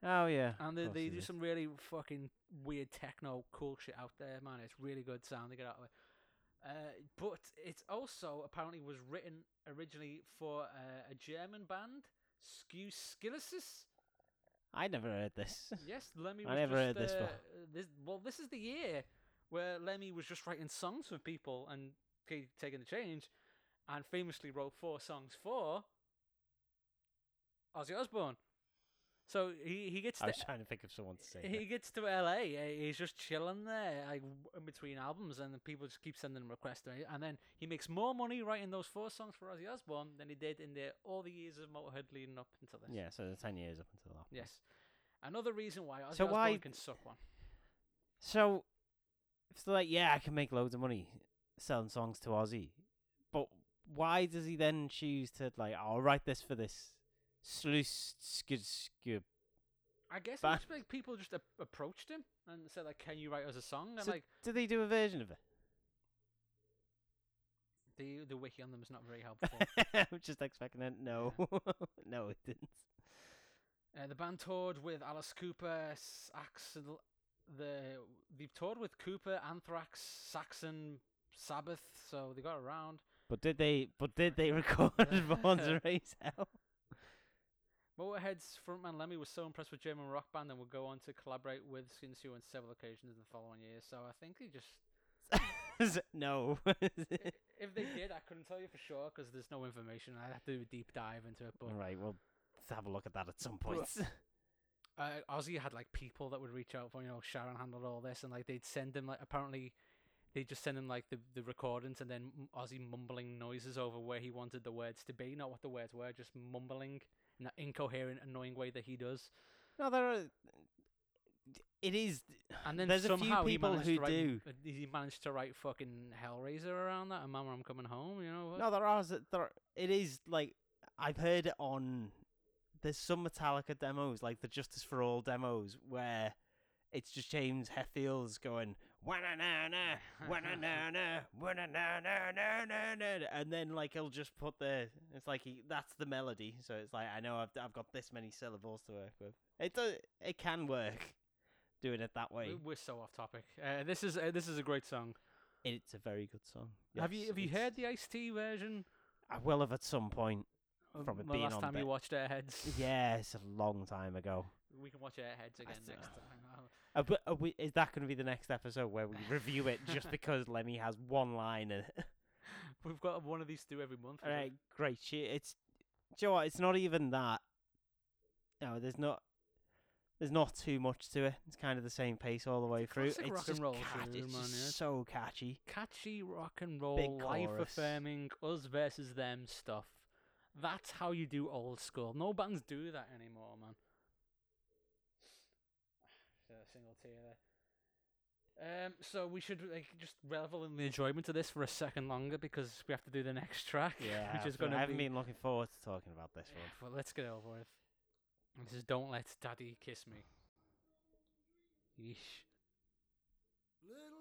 Oh yeah. and they, they do some really fucking weird techno cool shit out there, man. It's really good sound to get out of it. Uh, but it also apparently was written originally for uh, a German band, Skew Siskin. I never heard this. Yes, Lemmy I never just, heard this uh, one. this well, this is the year where Lemmy was just writing songs for people and taking the change, and famously wrote four songs for Ozzy Osbourne. So he he gets I to was trying to think of someone to say. he that. gets to LA. uh, He's just chilling there, like in between albums, and people just keep sending him requests. to And then he makes more money writing those four songs for Ozzy Osbourne than he did in the all the years of Motorhead leading up until this. Yeah, so the ten years up until that. Yes. Another reason why Ozzy So Osbourne why- can suck one. So it's like, yeah, I can make loads of money selling songs to Ozzy, but why does he then choose to like? I'll write this for this sluice skid skid. I guess Ba- it just like people just ap- approached him and said like, "Can you write us a song?" And So like did they do a version of it? the the wiki on them is not very helpful. I'm just expecting it. No, no, it didn't. uh, the band toured with Alice Cooper, Saxon. The they've toured with Cooper, Anthrax, Saxon, Sabbath, so they got around. But did they? But did they record Raise Hell? Motorhead's frontman Lemmy was so impressed with German rock band and would go on to collaborate with Skinsu on several occasions in the following years. So I think they just no. if they did, I couldn't tell you for sure because there's no information. I'd have to do a deep dive into it. But All right, well, let's have a look at that at some point. Uh, Ozzy had like people that would reach out for you know Sharon handled all this and like they'd send him like apparently they just send him like the, the recordings and then Ozzy mumbling noises over where he wanted the words to be, not what the words were, just mumbling in that incoherent, annoying way that he does. no, there are. It is. And then There's a few people who write, do. uh, He managed to write fucking Hellraiser around that, and Mama, I'm coming home. You know what? No, there are. There. It is like I've heard it on. There's some Metallica demos, like the Justice for All demos, where it's just James Hetfield's going na na na na na na na na na na and then like he'll just put the it's like he that's the melody, so it's like I know I've I've got this many syllables to work with. It does it can work doing it that way. We- We're so off topic. Uh, this is uh, this is a great song. It's a very good song. have you have you heard the Ice T version? I will have at some point. From it the being last on time you watched Airheads. Yeah, it's a long time ago. We can watch Airheads again next time. I'll- Uh, but, uh, we, is that going to be the next episode where we review it just because Lemmy has one line in it? We've got one of these two every month. All is it? great. She, it's, do you know what? It's not even that. No, there's not. There's not too much to it. It's kind of the same pace all the way through. classic It's rock and roll it's man, just so catchy. Catchy rock and roll, life affirming, us versus them stuff. That's how you do old school. No bands do that anymore, man. A single tear there. Um, so we should like just revel in the enjoyment of this for a second longer because we have to do the next track, Yeah, which is so going I to haven't be. been looking forward to talking about this Yeah, one. well, let's get over with. This is "Don't Let Daddy Kiss Me." Yeesh. Little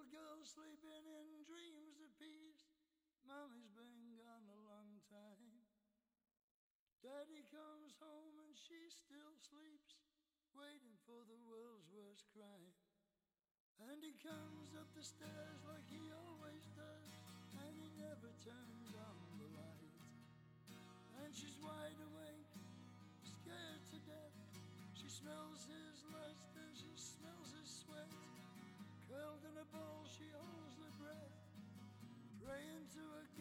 Daddy comes home and she still sleeps. waiting for the world's worst crime. And he comes up the stairs like he always does, and he never turns on the light. And she's wide awake, scared to death. She smells his lust and she smells his sweat. Curled in a ball, she holds her breath, praying to a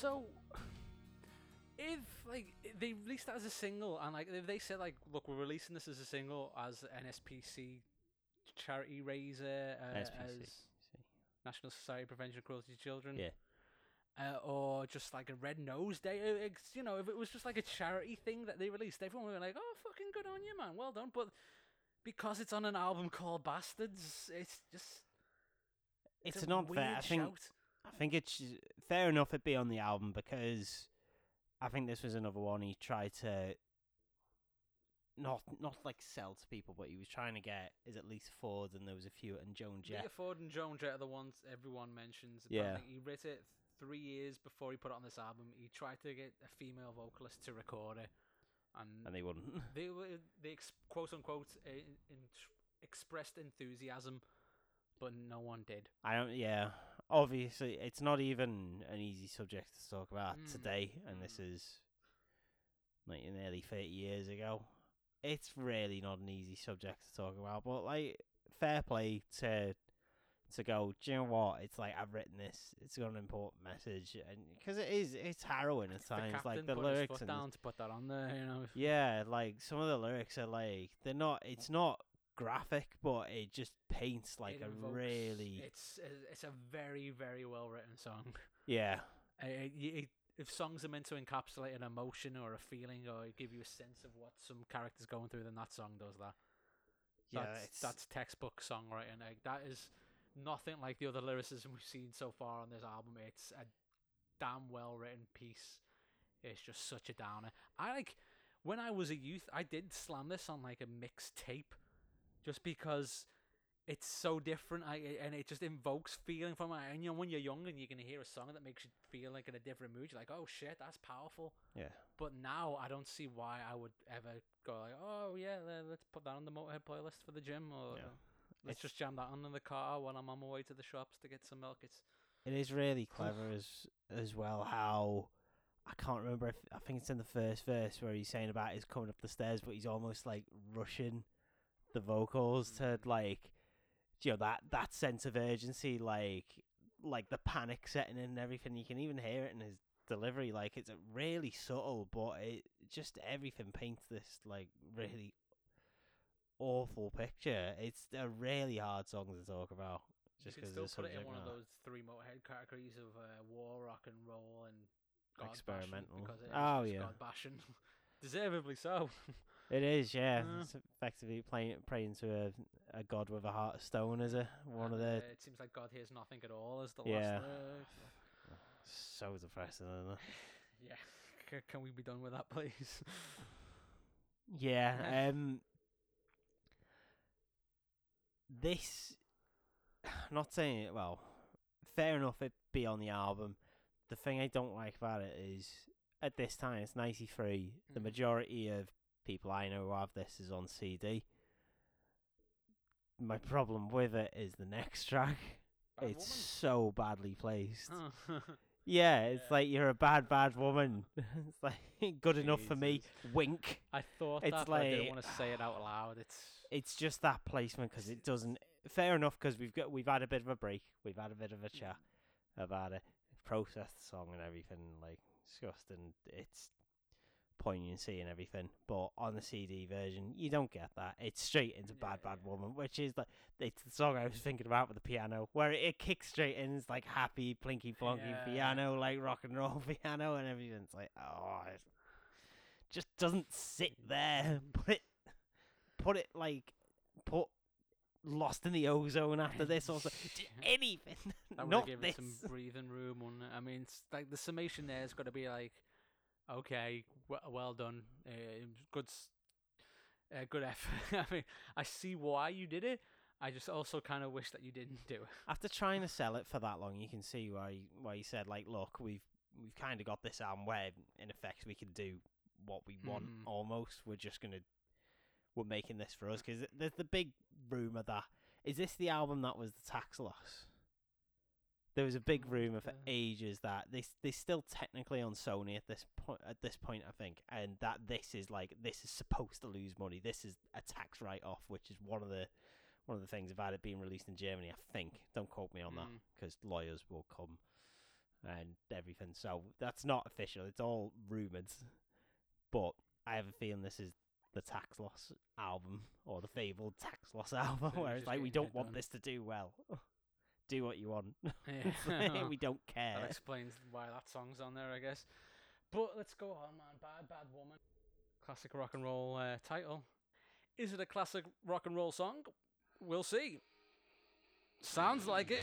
So, if like they released that as a single, and like if they said like, look, we're releasing this as a single as NSPC charity raiser, uh, SPC. as National Society of Prevention of Cruelty to Children, Yeah. uh, or just like a Red Nose Day, it's, you know, if it was just like a charity thing that they released, everyone would be like, oh, fucking good on you, man, well done. But because it's on an album called Bastards, it's just It's, a an unfair. I think. shout. I think it's fair enough it be on the album because I think this was another one he tried to not not like sell to people, but he was trying to get is at least Ford and there was a few and Joan Jett. Lita Ford and Joan Jett are the ones everyone mentions. Yeah. He wrote it three years before he put it on this album. He tried to get a female vocalist to record it, and, and they wouldn't. they were they ex- quote unquote uh, in, expressed enthusiasm, but no one did. I don't. Yeah, obviously, it's not even an easy subject to talk about Mm, today, and this mm. is like nearly thirty years ago. It's really not an easy subject to talk about, but like, fair play to to go. Do you know what? It's like I've written this. It's got an important message, and because it is, it's harrowing at The times. captain Like the lyrics and down to put that on there. You know. yeah, like some of the lyrics are like they're not. It's not graphic, but it just paints like It a invokes- really It's a- it's a very very well written song. yeah. Uh, y- y- if songs are meant to encapsulate an emotion or a feeling or give you a sense of what some character's going through, then that song does that. Yeah, that's, it's that's textbook songwriting. Like, that is nothing like the other lyricism we've seen so far on this album. It's a damn well written piece. It's just such a downer. I like when I was a youth, I did slam this on like a mixed tape, just because it's so different. I and it just invokes feeling from it. And you know, when you're young and you're gonna hear a song that makes you feel like in a different mood, you're like, oh shit, that's powerful. yeah. But now I don't see why I would ever go like, oh yeah, let's put that on the Motorhead playlist for the gym, or Yeah. let's It's- just jam that on in the car when I'm on my way to the shops to get some milk. It's It is really clever as as well how I can't remember if I think it's in the first verse where he's saying about he's coming up the stairs, but he's almost like rushing the vocals to Mm. like you know that that sense of urgency, like like the panic setting in and everything. You can even hear it in his delivery. Like it's a really subtle, but it just everything paints this like really awful picture. It's a really hard song to talk about. Just because still put it in one of those three Motorhead categories of uh, war, rock and roll, and God Experimental. because it Oh, yeah. God bashing, deservedly so. It is, yeah. Uh. It's effectively playing, praying to a, a god with a heart of stone, is it? One of the uh, it seems like God hears nothing at all. Is the Yeah. last lyric. so depressing, isn't it? Yeah. C- can we be done with that, please? Yeah. Um. This, not saying it. Well, fair enough. It be on the album. The thing I don't like about it is at this time it's ninety three. The Mhm. majority of people I know who have this is on CD. My problem with it is the next track. Bad it's so badly placed. Yeah, it's Yeah. like you're a bad, bad woman. it's like good enough for me. Wink. I thought It's that, but I didn't want to say it out loud. It's It's just that placement because it doesn't. Fair enough because we've got we've had a bit of a break. We've had a bit of a chat mm. about it. Processed the song and everything, like discussed, and it's poignancy and everything. But on the CD version, you don't get that. It's straight into Bad Yeah, Bad yeah. Woman, which is like it's the song I was thinking about with the piano, where it, it kicks straight in. It's like happy, plinky plonky Yeah. piano, like rock and roll piano, and everything. It's like oh, it just doesn't sit there. Put it, put it like put. Lost in the ozone after this, also d- anything. That would Not given this. some breathing room. Wouldn't? I mean, like the summation there has got to be like Okay, w- well done. Uh, good, uh, good effort. I mean, I see why you did it. I just also kind of wish that you didn't do it. After trying to sell it for that long, you can see why why he said like, look, we've we've kind of got this album where in effect we can do what we want Mhm. almost. We're just gonna we're making this for us because there's the big rumor that is this the album that was the tax loss. There was a big Mm, rumor for ages that this they still technically on Sony at this point. At this point, I think, and that this is like this is supposed to lose money. This is a tax write off, which is one of the one of the things about it being released in Germany. I think. Don't quote me on that Mm. because lawyers will come and everything. So that's not official. It's all rumored. But I have a feeling this is the tax loss album or the fabled tax loss album, where it's like we don't want done. this to do well. do what you want. Yeah. we don't care. that explains why that song's on there, I guess. But let's go on, man. Bad, bad woman. Classic rock and roll uh, title. Is it a classic rock and roll song? We'll see. Sounds like it.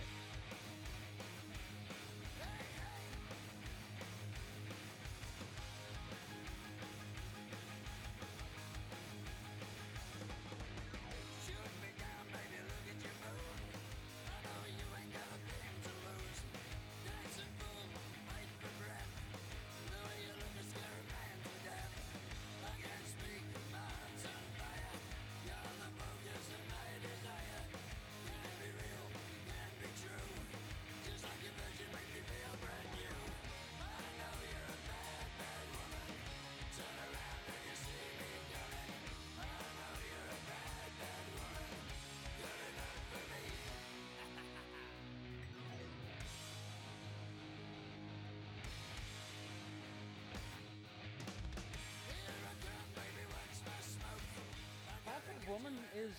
Is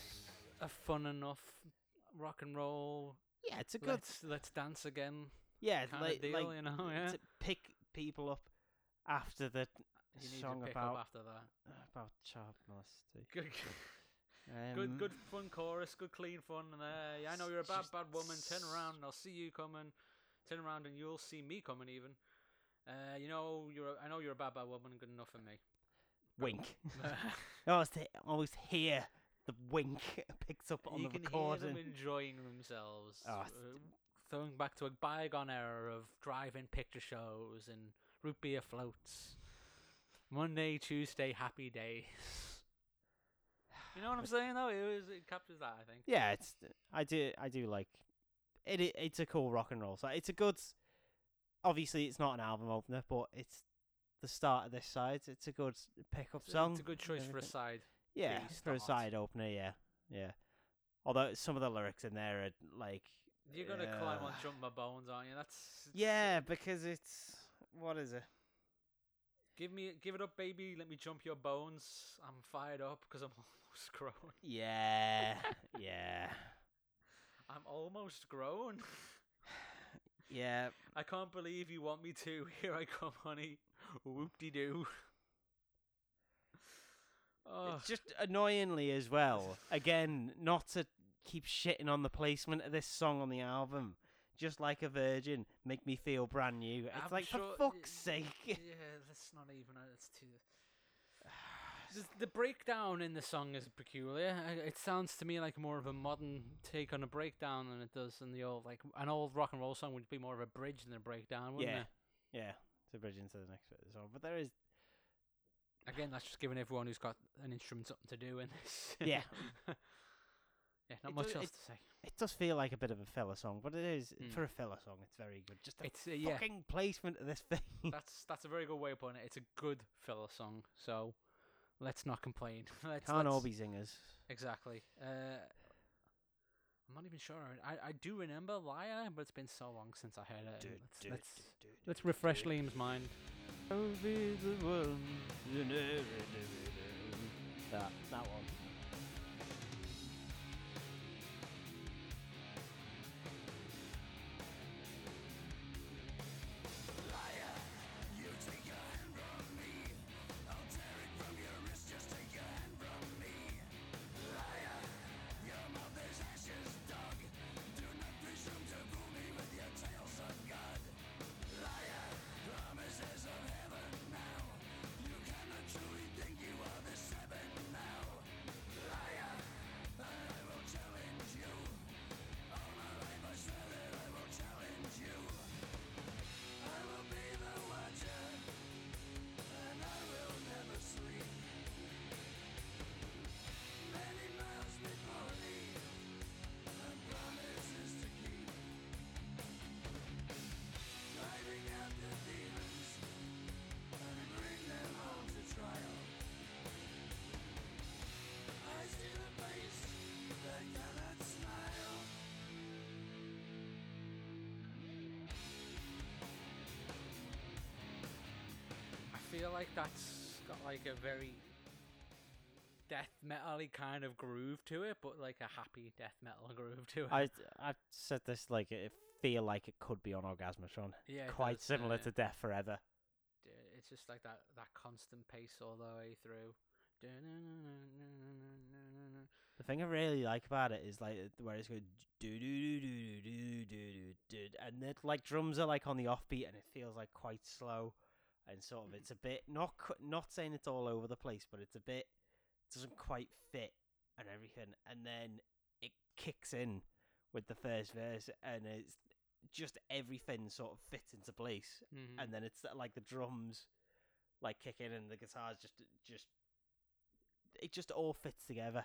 a fun enough rock and roll. Yeah, it's a good. Let's let's dance again. yeah, like, deal, like you know, yeah. to pick people up after the You need song to pick about up after that. about child molestation. Good, Um, good, good fun chorus. Good clean fun. And uh, yeah, I know you're a bad, bad woman. Turn around, and I'll see you coming. Turn around, and you'll see me coming. Even. Uh, you know, you're. A, I know you're a bad, bad woman. Good enough for me. Wink. I always, th- always hear the wink picked up on you the can recording. hear them enjoying themselves. Oh, uh, throwing back to a bygone era of drive-in picture shows and root beer floats. Monday, Tuesday, happy days. You know what I'm saying? Though it was it captures that. I think. Yeah, it's I do I do like it. it it's a cool rock and roll. So it's a good. Obviously, it's not an album opener, but it's the start of this side. It's a good pickup song. It's a good choice for a side. Yeah, for a side opener. Yeah, yeah. Although some of the lyrics in there are like. You're gonna climb on uh, jump my bones, aren't you? That's Yeah, because it's what is it? Give me, give it up, baby. Let me jump your bones. I'm fired up because I'm almost grown. Yeah, yeah, I'm almost grown. yeah. I can't believe you want me to. Here I come, honey. Whoop de doo. Oh, It's just annoyingly as well. Again, not to keep shitting on the placement of this song on the album. Just like a virgin, make me feel brand new. It's I'm like sure- for fuck's sake. yeah, that's not even. uh, It's too. The, the breakdown in the song is peculiar. It sounds to me like more of a modern take on a breakdown than it does in the old like an old rock and roll song would be more of a bridge than a breakdown, wouldn't yeah, it? yeah. It's a bridge into the next bit of the song, but there is Again, that's just giving everyone who's got an instrument something to do in this. Yeah. yeah, not It much does- else it- to say. It does feel like a bit of a filler song, but it is Mm. for a filler song. It's very good. Just the It's uh, yeah, fucking placement of this thing. that's that's a very good way of putting it. It's a good filler song, so let's not complain. let's, Can't all let's- be singers. exactly. Uh, I'm not even sure. I, I do remember Liar, but it's been so long since I heard it. Let's, let's, let's refresh Liam's mind. I'll be the one. That that one. Feel like that's got like a very death metal kind of groove to it, but like a happy death metal groove to it. I I said this like it feel like it could be on Orgasmatron. yeah, Quite does, similar yeah. to Deaf Forever. It's just like that that constant pace all the way through. The thing I really like about it is like where it's going do do do do do do do do, and it like drums are like on the offbeat, and it feels like quite slow, and sort of it's a bit not not saying it's all over the place, but it's a bit doesn't quite fit and everything, and then it kicks in with the first verse, and it's just everything sort of fits into place, Mhm. and then it's like the drums like kick in and the guitars just just it just all fits together.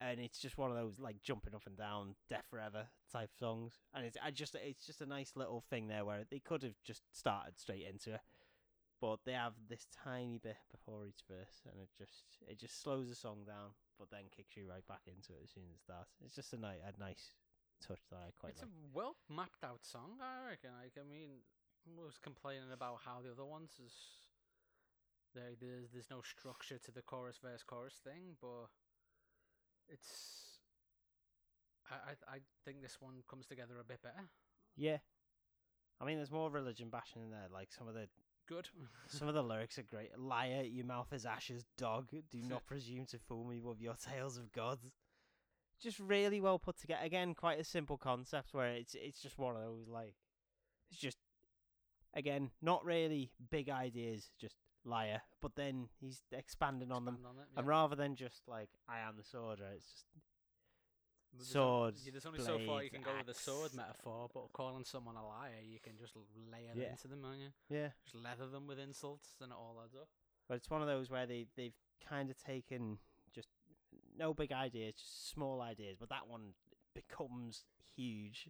And it's just one of those like jumping up and down Deaf Forever type songs. And it's I just it's just a nice little thing there where they could have just started straight into it but they have this tiny bit before each verse and it just it just slows the song down but then kicks you right back into it as soon as it starts it's just a nice a nice touch that I quite it's like a well mapped out song, I reckon. Like, I mean, I was complaining about how the other ones is there. There's there's no structure to the chorus verse chorus thing, but it's. I, I I think this one comes together a bit better. yeah I mean there's more religion bashing in there like some of the Good. Some of the lyrics are great. Liar, your mouth is ashes, dog. Do not presume to fool me with your tales of gods. Just really well put together. Again, quite a simple concept where it's it's just one of those like it's just again not really big ideas, just liar. But then he's expanding on them, on it, and rather than just like I am the sworder, it's just There's swords, yeah, there's only so far you can go with the sword metaphor, but calling someone a liar, you can just layer Yeah. into them, on you? yeah. Just leather them with insults, and it all adds up. But it's one of those where they they've kind of taken just no big ideas, just small ideas, but that one becomes huge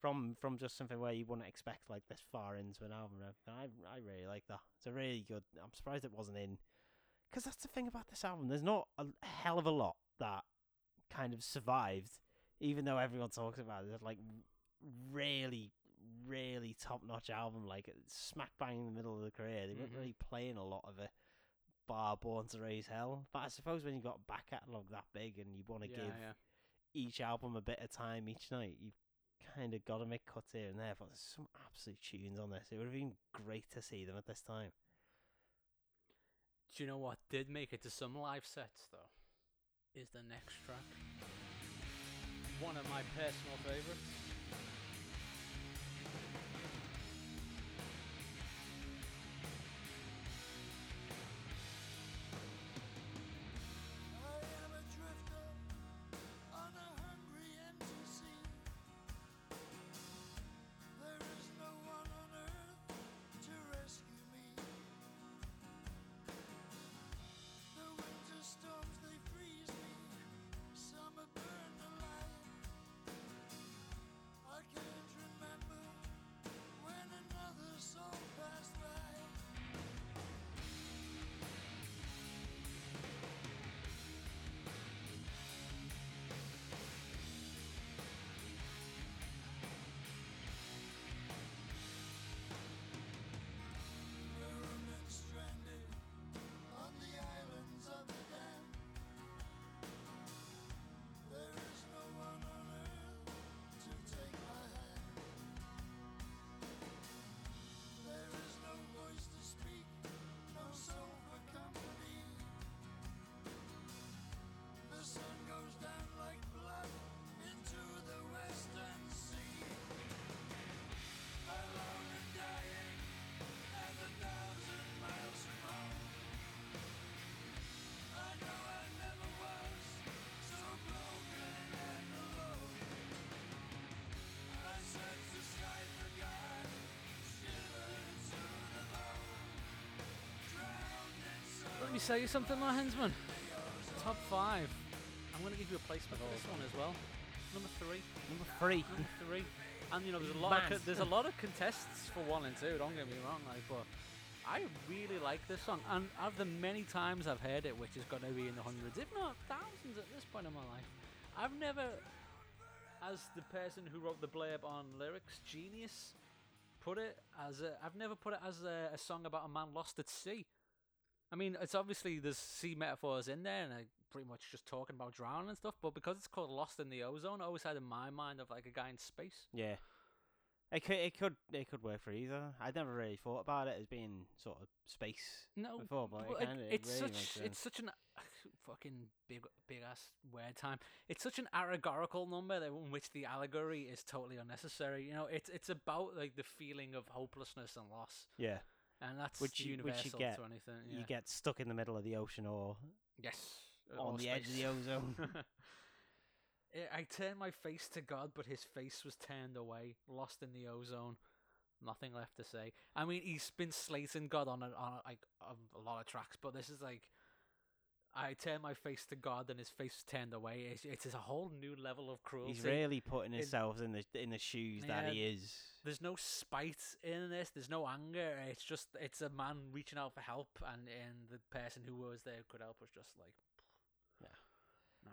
from from just something where you wouldn't expect like this far into an album. I I really like that. It's a really good. I'm surprised it wasn't in because that's the thing about this album. There's not a hell of a lot that kind of survived, even though everyone talks about it. Like really, really top notch album, like smack bang in the middle of the career. They weren't Mhm. really playing a lot of it. Bar Born to Raise Hell, but I suppose when you got a back catalogue that big and you want to yeah, give yeah. each album a bit of time each night, you've kind of got to make cuts here and there. But there's some absolute tunes on this. It would have been great to see them at this time. Do you know what did make it to some live sets though? Is the next track. One of my personal favourites. Me say you something, my hensman. Top five. I'm going to give you a placement for this oh. one as well. Number three. Number three. Number three. And you know, there's a lot. Of co- there's a lot of contests for one and two. Don't get me wrong, like, but I really like this song, and of the many times I've heard it, which is going to be in the hundreds, if not thousands, at this point in my life, I've never, as the person who wrote the blurb on lyrics, genius, put it as a. I've never put it as a, a song about a man lost at sea. I mean, it's obviously there's sea metaphors in there, and I pretty much just talking about drowning and stuff. But because it's called "Lost in the Ozone," I always had in my mind of like a guy in space. Yeah. It could it could it could work for either. I'd never really thought about it as being sort of space No, before, but Well, it kinda, it's really such it's such an fucking big big ass word time. It's such an allegorical number that in which the allegory is totally unnecessary. You know, it's it's about like the feeling of hopelessness and loss, yeah. And that's Which you- which you universal get- to anything. Yeah. You get stuck in the middle of the ocean or yes on or the edge of the ozone. I turned my face to God, but his face was turned away, lost in the ozone. Nothing left to say. I mean, he's been slating God on a, on a, like on a lot of tracks, but this is like, I turned my face to God, and his face was turned away. It's, it's a whole new level of cruelty. He's really putting It- himself in the in the shoes that he is. There's no spite in this. There's no anger. It's just it's a man reaching out for help, and and the person who was there could help was just like yeah, no.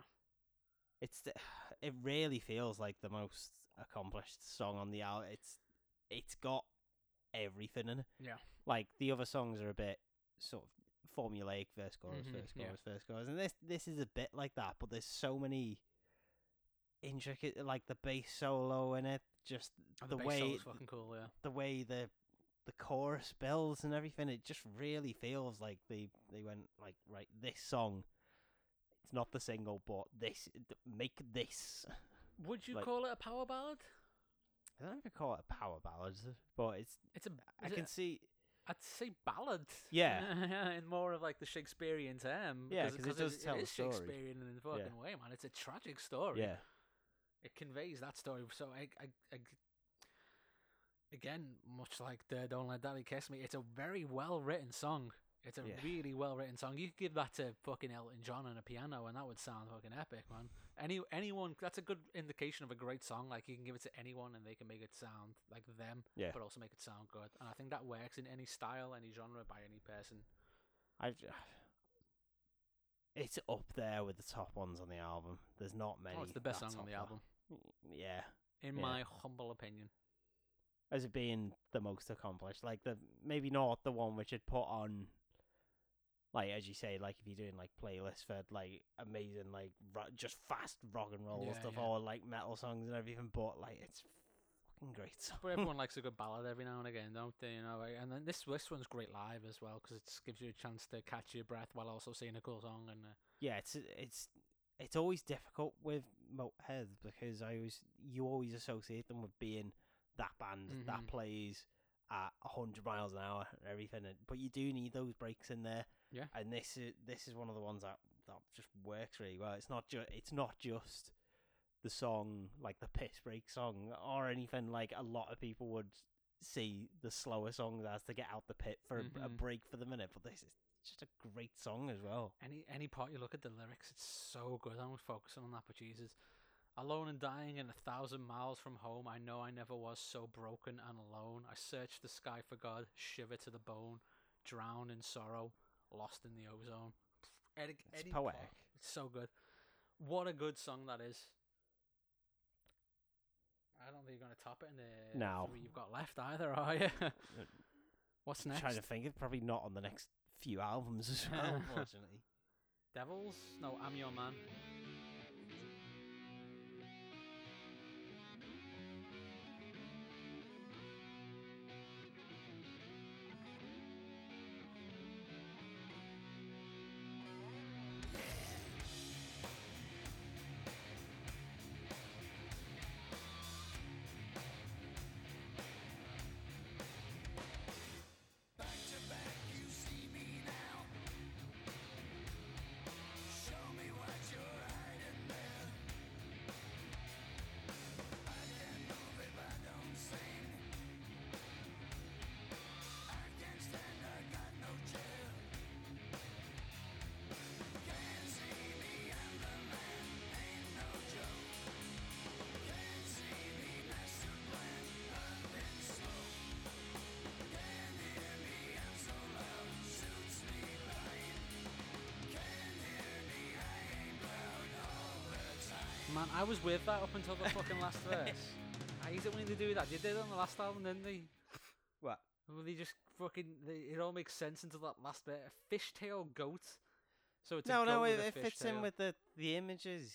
It's the, it really feels like the most accomplished song on the album. It's it's got everything in it. Yeah. Like the other songs are a bit sort of formulaic verse chorus Mhm, verse yeah. chorus verse chorus, and this this is a bit like that. But there's so many intricate like the bass solo in it. Just oh, the, way fucking cool. Yeah. the way the the chorus builds and everything, it just really feels like they they went like right this song. It's not the single, but this make this. Would you Like- call it a power ballad? I don't know if I call it a power ballad, but it's. It's a. I is it- can see. I'd say ballad. Yeah. in more of like the Shakespearean term. Yeah, because it does tell it a is story. Shakespearean in a fucking Yeah. way, man. It's a tragic story. Yeah, It conveys that story. So I, I, I again, much like the "Don't Let Daddy Kiss Me," it's a very well written song. It's a Yeah. really well written song. You could give that to fucking Elton John on a piano, and that would sound fucking epic, man. Any anyone, that's a good indication of a great song. Like you can give it to anyone, and they can make it sound like them, Yeah. but also make it sound good. And I think that works in any style, any genre, by any person. I. It's up there with the top ones on the album. There's not many. oh, it's the best song on the album, Yeah, in Yeah. my humble opinion. as it being the most accomplished. Like the maybe not the one which had put on, like as you say, like if you're doing like playlists for like amazing like ro- just fast rock and roll Yeah, stuff yeah. or like metal songs and everything. But like it's fucking great song. But everyone likes a good ballad every now and again, don't they? You know, like- and then this this one's great live as well because it gives you a chance to catch your breath while also seeing a cool song. And uh, yeah, it's it's it's always difficult with Motorhead because I always you always associate them with being that band that Mhm. plays at hundred miles an hour and everything, but you do need those breaks in there. Yeah. and this is this is one of the ones that that just works really well. It's not just it's not just the song like the piss break song or anything like a lot of people would see the slower songs as to get out the pit for a, a break for the minute, but this is just a great song as well. any any part you look at the lyrics, it's so good. I'm focusing on that, but Jesus. Alone and dying in a thousand miles from home, I know I never was so broken and alone. I searched the sky for God, shiver to the bone, drown in sorrow, lost in the ozone. Any, It's part- poetic. It's so good. What a good song that is. I don't think you're going to top it in the No. three you've got left either, are you? Uh, What's next? I'm trying to think, it's probably not on the next few albums as well, unfortunately. Devils? No, I'm your man. Man, I was with that up until the fucking last verse. I hate it when they do that. They did it on the last album, didn't they? What? Well, they just fucking. They, it all makes sense until that last bit. A fishtail goat. So it's no, no, it, it fits in with the the images.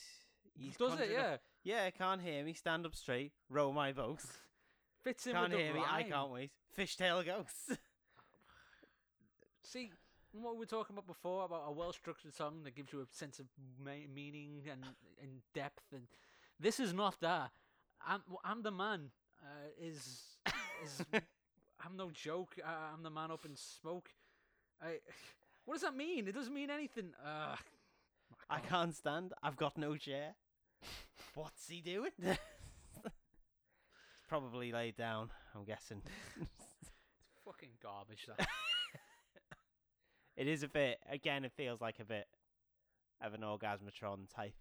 He's Does it? conjured up- Yeah. Yeah, can't hear me. Stand up straight. Row my boat. Fits in Can't with the hear me. I can't wait. Fishtail ghosts. See, what we were talking about before about a well-structured song that gives you a sense of ma- meaning and, and depth, and this is not that. I'm I'm the man. Uh, is is I'm no joke. Uh, I'm the man up in smoke. I. What does that mean? It doesn't mean anything. Uh, I can't stand. I've got no chair. What's he doing? Probably laid down. I'm guessing. It's fucking garbage. That. It is a bit. Again, it feels like a bit of an orgasmatron type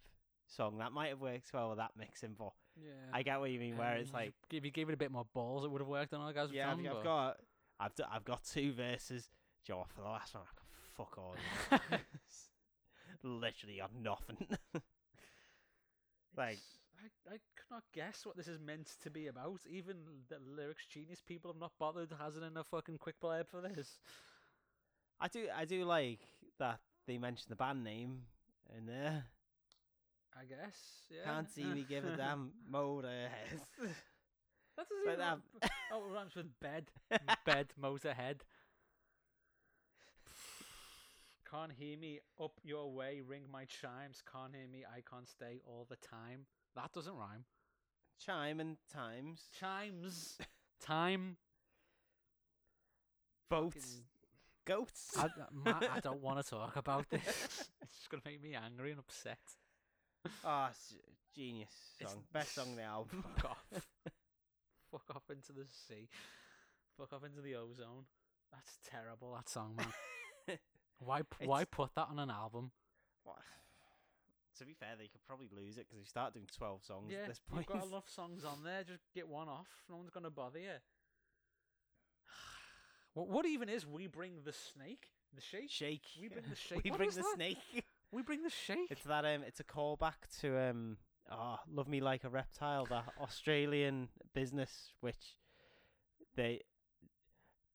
song. That might have worked well with that mixing, but yeah. I get what you mean. Where Um, it's like, if you gave it a bit more balls, it would have worked on guys. yeah, I've, I've got, I've, d- I've got two verses. Know for the last one, I can fuck all. Literally got nothing. like, I, I could not guess what this is meant to be about. Even the lyrics genius people have not bothered hazarding in a fucking quick blurb for this. I do, I do like that they mentioned the band name in there. I guess. Yeah. Can't see me give a damn motorhead. That doesn't even. that. Oh, it rhymes with bed. bed, motorhead. Can't hear me up your way, ring my chimes. Can't hear me, I can't stay all the time. That doesn't rhyme. Chime and times. Chimes, time. Boats. Goats. I, Matt, I don't want to talk about this. It's just gonna make me angry and upset. Ah, s genius It's- song. Best song on the album. Fuck off. Fuck off into the sea. Fuck off into the ozone. That's terrible. That song, man. Why? p- Why It's- put that on an album? What? To be fair, they could probably lose it because they start doing twelve songs Yeah, at this point, you've got enough songs on there. Just get one off. No one's gonna bother you. What? What even is we bring the snake? The shake? Shake. We bring the shake. We What bring is the that? snake. We bring the shake. It's that um, it's a callback to um, oh, Love Me Like a Reptile, that Australian business which they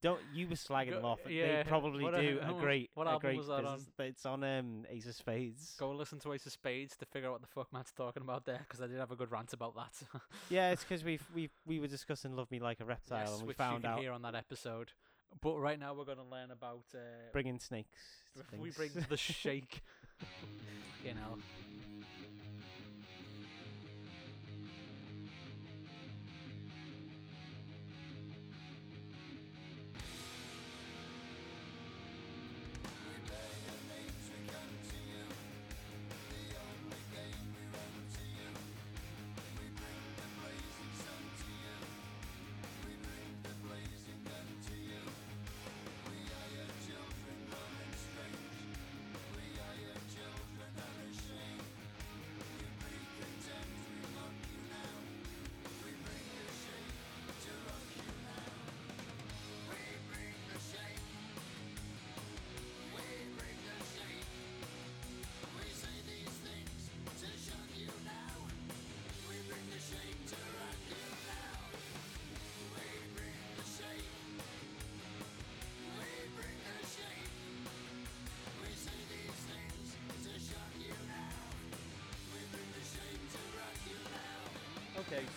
don't. You were slagging them off. yeah, they probably what, do a great. what a album great was that on? business. It's on um, Ace of Spades. Go listen to Ace of Spades to figure out what the fuck Matt's talking about there, because I did have a good rant about that. Yeah, it's because we we we were discussing Love Me Like a Reptile yes, and we which found you can out hear on that episode. But right now we're going to learn about uh, bringing snakes. we bring the shake. you know.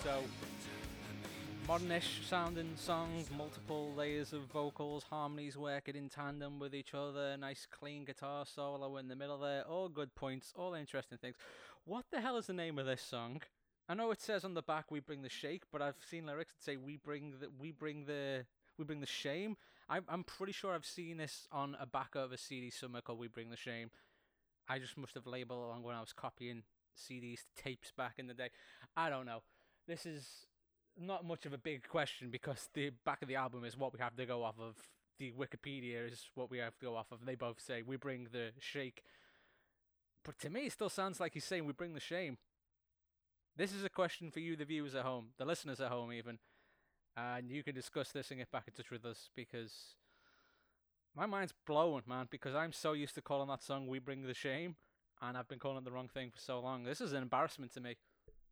So modernish sounding songs, multiple layers of vocals, harmonies working in tandem with each other, nice clean guitar solo in the middle there, all good points, all interesting things. What the hell is the name of this song? I know it says on the back we bring the shake, but I've seen lyrics that say we bring the we bring the we bring the shame. I'm I'm pretty sure I've seen this on a back of a CD somewhere called We Bring the Shame. I just must have labeled along when I was copying CDs tapes back in the day. I don't know. This is not much of a big question because the back of the album is what we have to go off of. The Wikipedia is what we have to go off of. They both say we bring the shake. But to me, it still sounds like he's saying we bring the shame. This is a question for you, the viewers at home, the listeners at home, even. And you can discuss this and get back in touch with us because my mind's blown, man, because I'm so used to calling that song We Bring the Shame, and I've been calling it the wrong thing for so long. This is an embarrassment to me.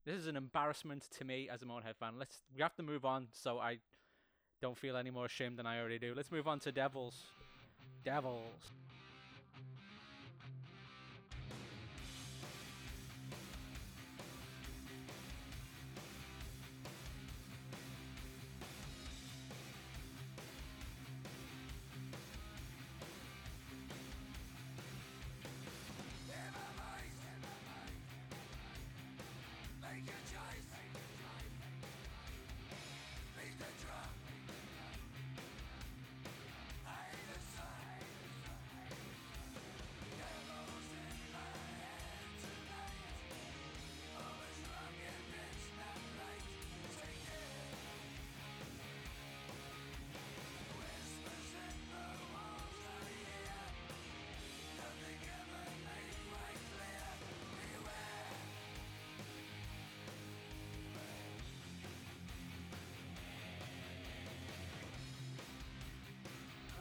This is an embarrassment to me as a Motorhead fan. Let's we have to move on so I don't feel any more ashamed than I already do. Let's move on to Devils. Devils.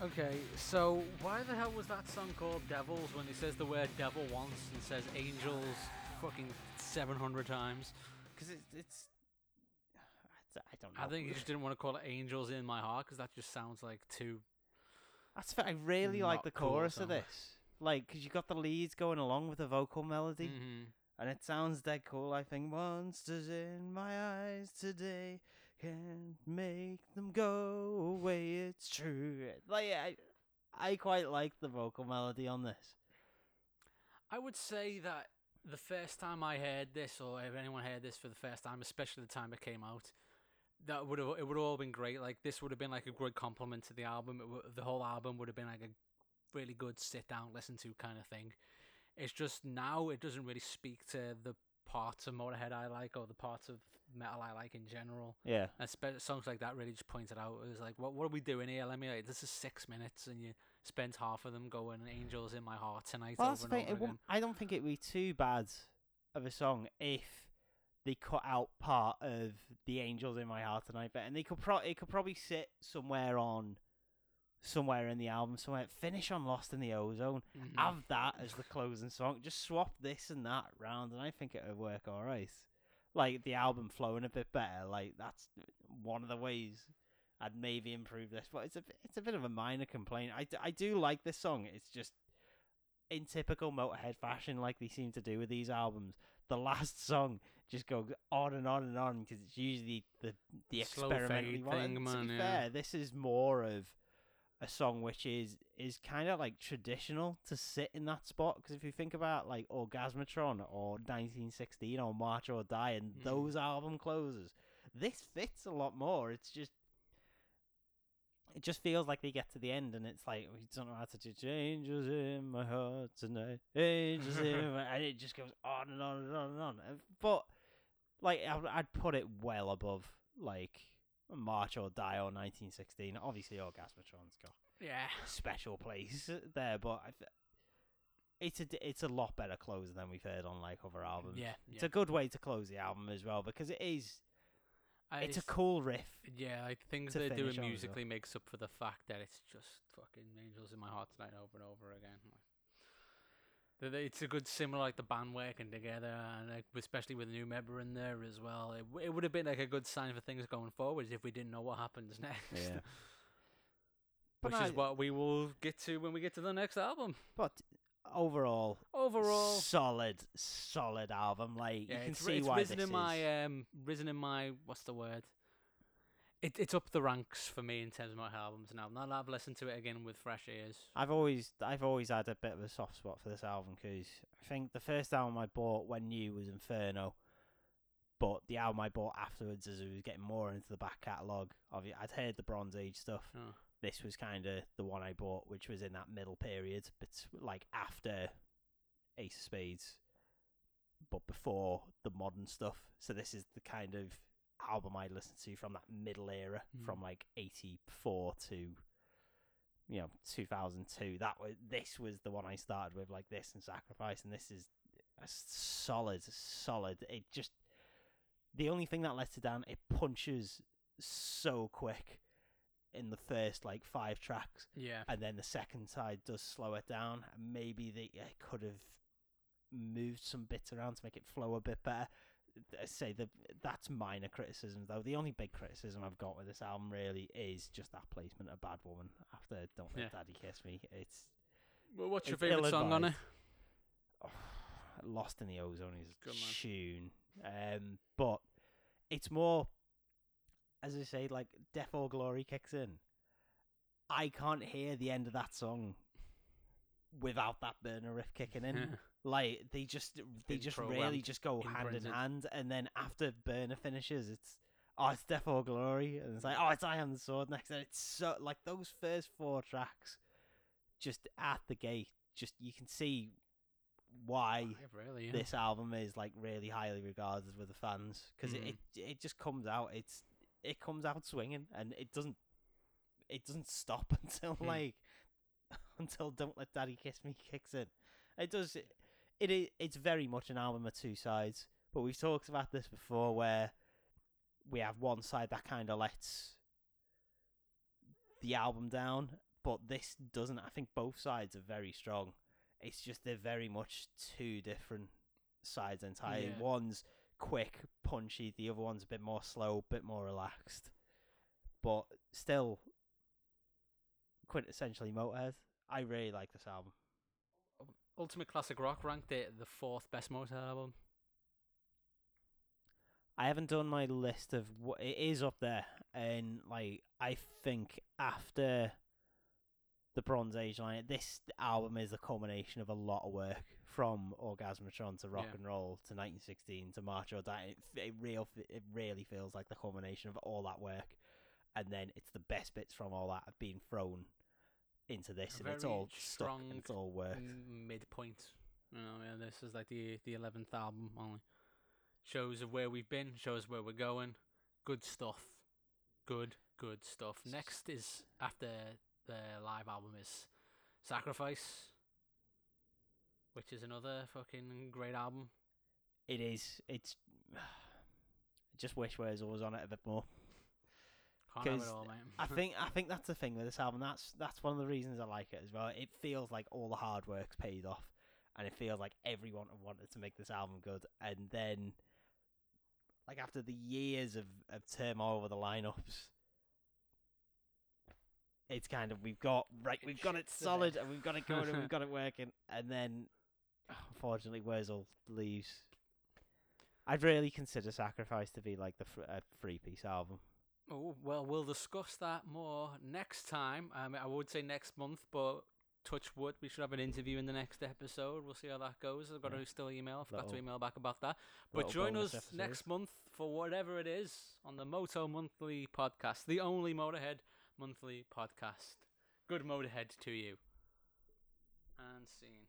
Okay, so why the hell was that song called Devils when he says the word devil once and says angels fucking 700 times? Because it's, it's I don't know. I think he just didn't want to call it angels in my heart because that just sounds like too. That's fair. I really like the cool chorus song. of this. Like, because you got the leads going along with the vocal melody, Mhm. and it sounds dead cool. I think monsters in my eyes today can't make them go away. It's true. Like, I, I quite like the vocal melody on this. I would say that the first time I heard this, or if anyone heard this for the first time, especially the time it came out, that would have it would have all been great. Like this would have been like a good compliment to the album. The whole album would have been like a really good sit down listen to kind of thing. It's just now it doesn't really speak to the parts of Motorhead I like or the parts of metal I like in general. Yeah. And spe- songs like that really just pointed out. It was like, what what are we doing here? Let me. Like, this is six minutes, and you spend half of them going "Angels in My Heart" tonight Well, over and over again. I don't think it'd be too bad of a song if they cut out part of the "Angels in My Heart Tonight" bit, and they could pro- it could probably sit somewhere on, somewhere in the album, somewhere finish on "Lost in the Ozone." Mhm. Have that as the closing song. Just swap this and that round, and I think it would work all right. Like the album flowing a bit better. Like that's one of the ways I'd maybe improve this. But it's a bit- it's a bit of a minor complaint. I, I do like this song. It's just in typical Motorhead fashion, like they seem to do with these albums. The last song just goes on and on and on because it's usually the the experimentally one. thing, And to be man, yeah. fair, this is more of a song which is is kind of like traditional to sit in that spot because if you think about like Orgasmatron or 1916 or March or Die and Mm. those album closes, this fits a lot more. It's just it just feels like they get to the end and it's like we don't know how to do changes in my heart tonight, angels in my and it just goes on and on and on and on. But like I'd, I'd put it well above like March or Die or 1916. Obviously, Orgasmatron's got yeah. special place there, but I th- it's a it's a lot better close than we've heard on like other mm, albums. Yeah, It's a good way to close the album as well because it is I it's a cool riff. Yeah, like things they're doing on as well. musically makes up for the fact that it's just fucking angels in my heart tonight over and over again. Like, it's a good similar like the band working together, and like, especially with a new member in there as well. It, it would have been like a good sign for things going forwards if we didn't know what happens next. Yeah. But Which is no, what we will get to when we get to the next album. But overall, Overall, solid, solid album. Like yeah, you can it's, see it's why risen this in my um, risen in my what's the word? It, it's up the ranks for me in terms of my albums now. Now that I've listened to it again with fresh ears. I've always, I've always had a bit of a soft spot for this album because I think the first album I bought when new was Inferno, but the album I bought afterwards, as I was getting more into the back catalogue, of it, I'd heard the Bronze Age stuff. Oh. This was kind of the one I bought, which was in that middle period, but like after Ace of Spades, but before the modern stuff. So this is the kind of album I listened to from that middle era, Mm. from like '84 to you know 2002. That was this was the one I started with, like this and Sacrifice, and this is a solid, solid. It just the only thing that lets it down, it punches so quick in the first like five tracks Yeah. and then the second side does slow it down. Maybe they could have moved some bits around to make it flow a bit better. I say the that's minor criticism though. The only big criticism I've got with this album really is just that placement of Bad Woman after Don't Let Yeah. Daddy Kiss Me. It's Well, what's your It's favourite song on it? ill-advised. Lost in the Ozone is Good tune. Um, but it's more, as I say, like Death or Glory kicks in. I can't hear the end of that song without that burner riff kicking in. like they just they just really just go hand in hand, and then after burner finishes, it's oh it's Death or Glory, and it's like oh it's I Am the Sword next, and it's so like those first four tracks, just at the gate, just you can see why really, yeah. this album is like really highly regarded with the fans because Mm. it, it it just comes out it's it comes out swinging and it doesn't it doesn't stop until Hmm. like until don't let daddy kiss me kicks in it does it, it i- it's very much an album of two sides but we've talked about this before where we have one side that kind of lets the album down but this doesn't i think both sides are very strong it's just they're very much two different sides entirely. Yeah. One's quick, punchy, the other one's a bit more slow, a bit more relaxed. But still quintessentially Motorhead. I really like this album. Ultimate Classic Rock ranked it the fourth best Motorhead album. I haven't done my list of what it is up there, and like I think after the Bronze Age line, this album is the culmination of a lot of work from Orgasmatron to rock Yeah. and roll to 1916 to March or Die. It, it real it really feels like the culmination of all that work, and then it's the best bits from all that have been thrown into this, and it's all stuck strong and it's all work. Midpoint. You know, yeah, this is like the the eleventh album only. Shows of where we've been, shows where we're going. Good stuff. Good, good stuff. Next is after the live album is Sacrifice, which is another fucking great album. It is. It's. I just wish Where's was always on it a bit more. Can't have it 'Cause all, mate. I think I think that's the thing with this album. That's that's one of the reasons I like it as well. It feels like all the hard work's paid off, and it feels like everyone wanted to make this album good. And then, like after the years of of turmoil with the lineups, it's kind of we've got right, we've got it solid, and we've got it going, and we've got it working. And then, unfortunately, Wurzel leaves. I'd really consider Sacrifice to be like the fr- a three piece album. Oh well, we'll discuss that more next time. Um, I would say next month, but touch wood, we should have an interview in the next episode. We'll see how that goes. I've got Yeah. to still email. I forgot to email back about that. But join us next month for whatever it is on the Moto Monthly podcast, the only Motorhead monthly podcast. Good Motorhead to you. And scene.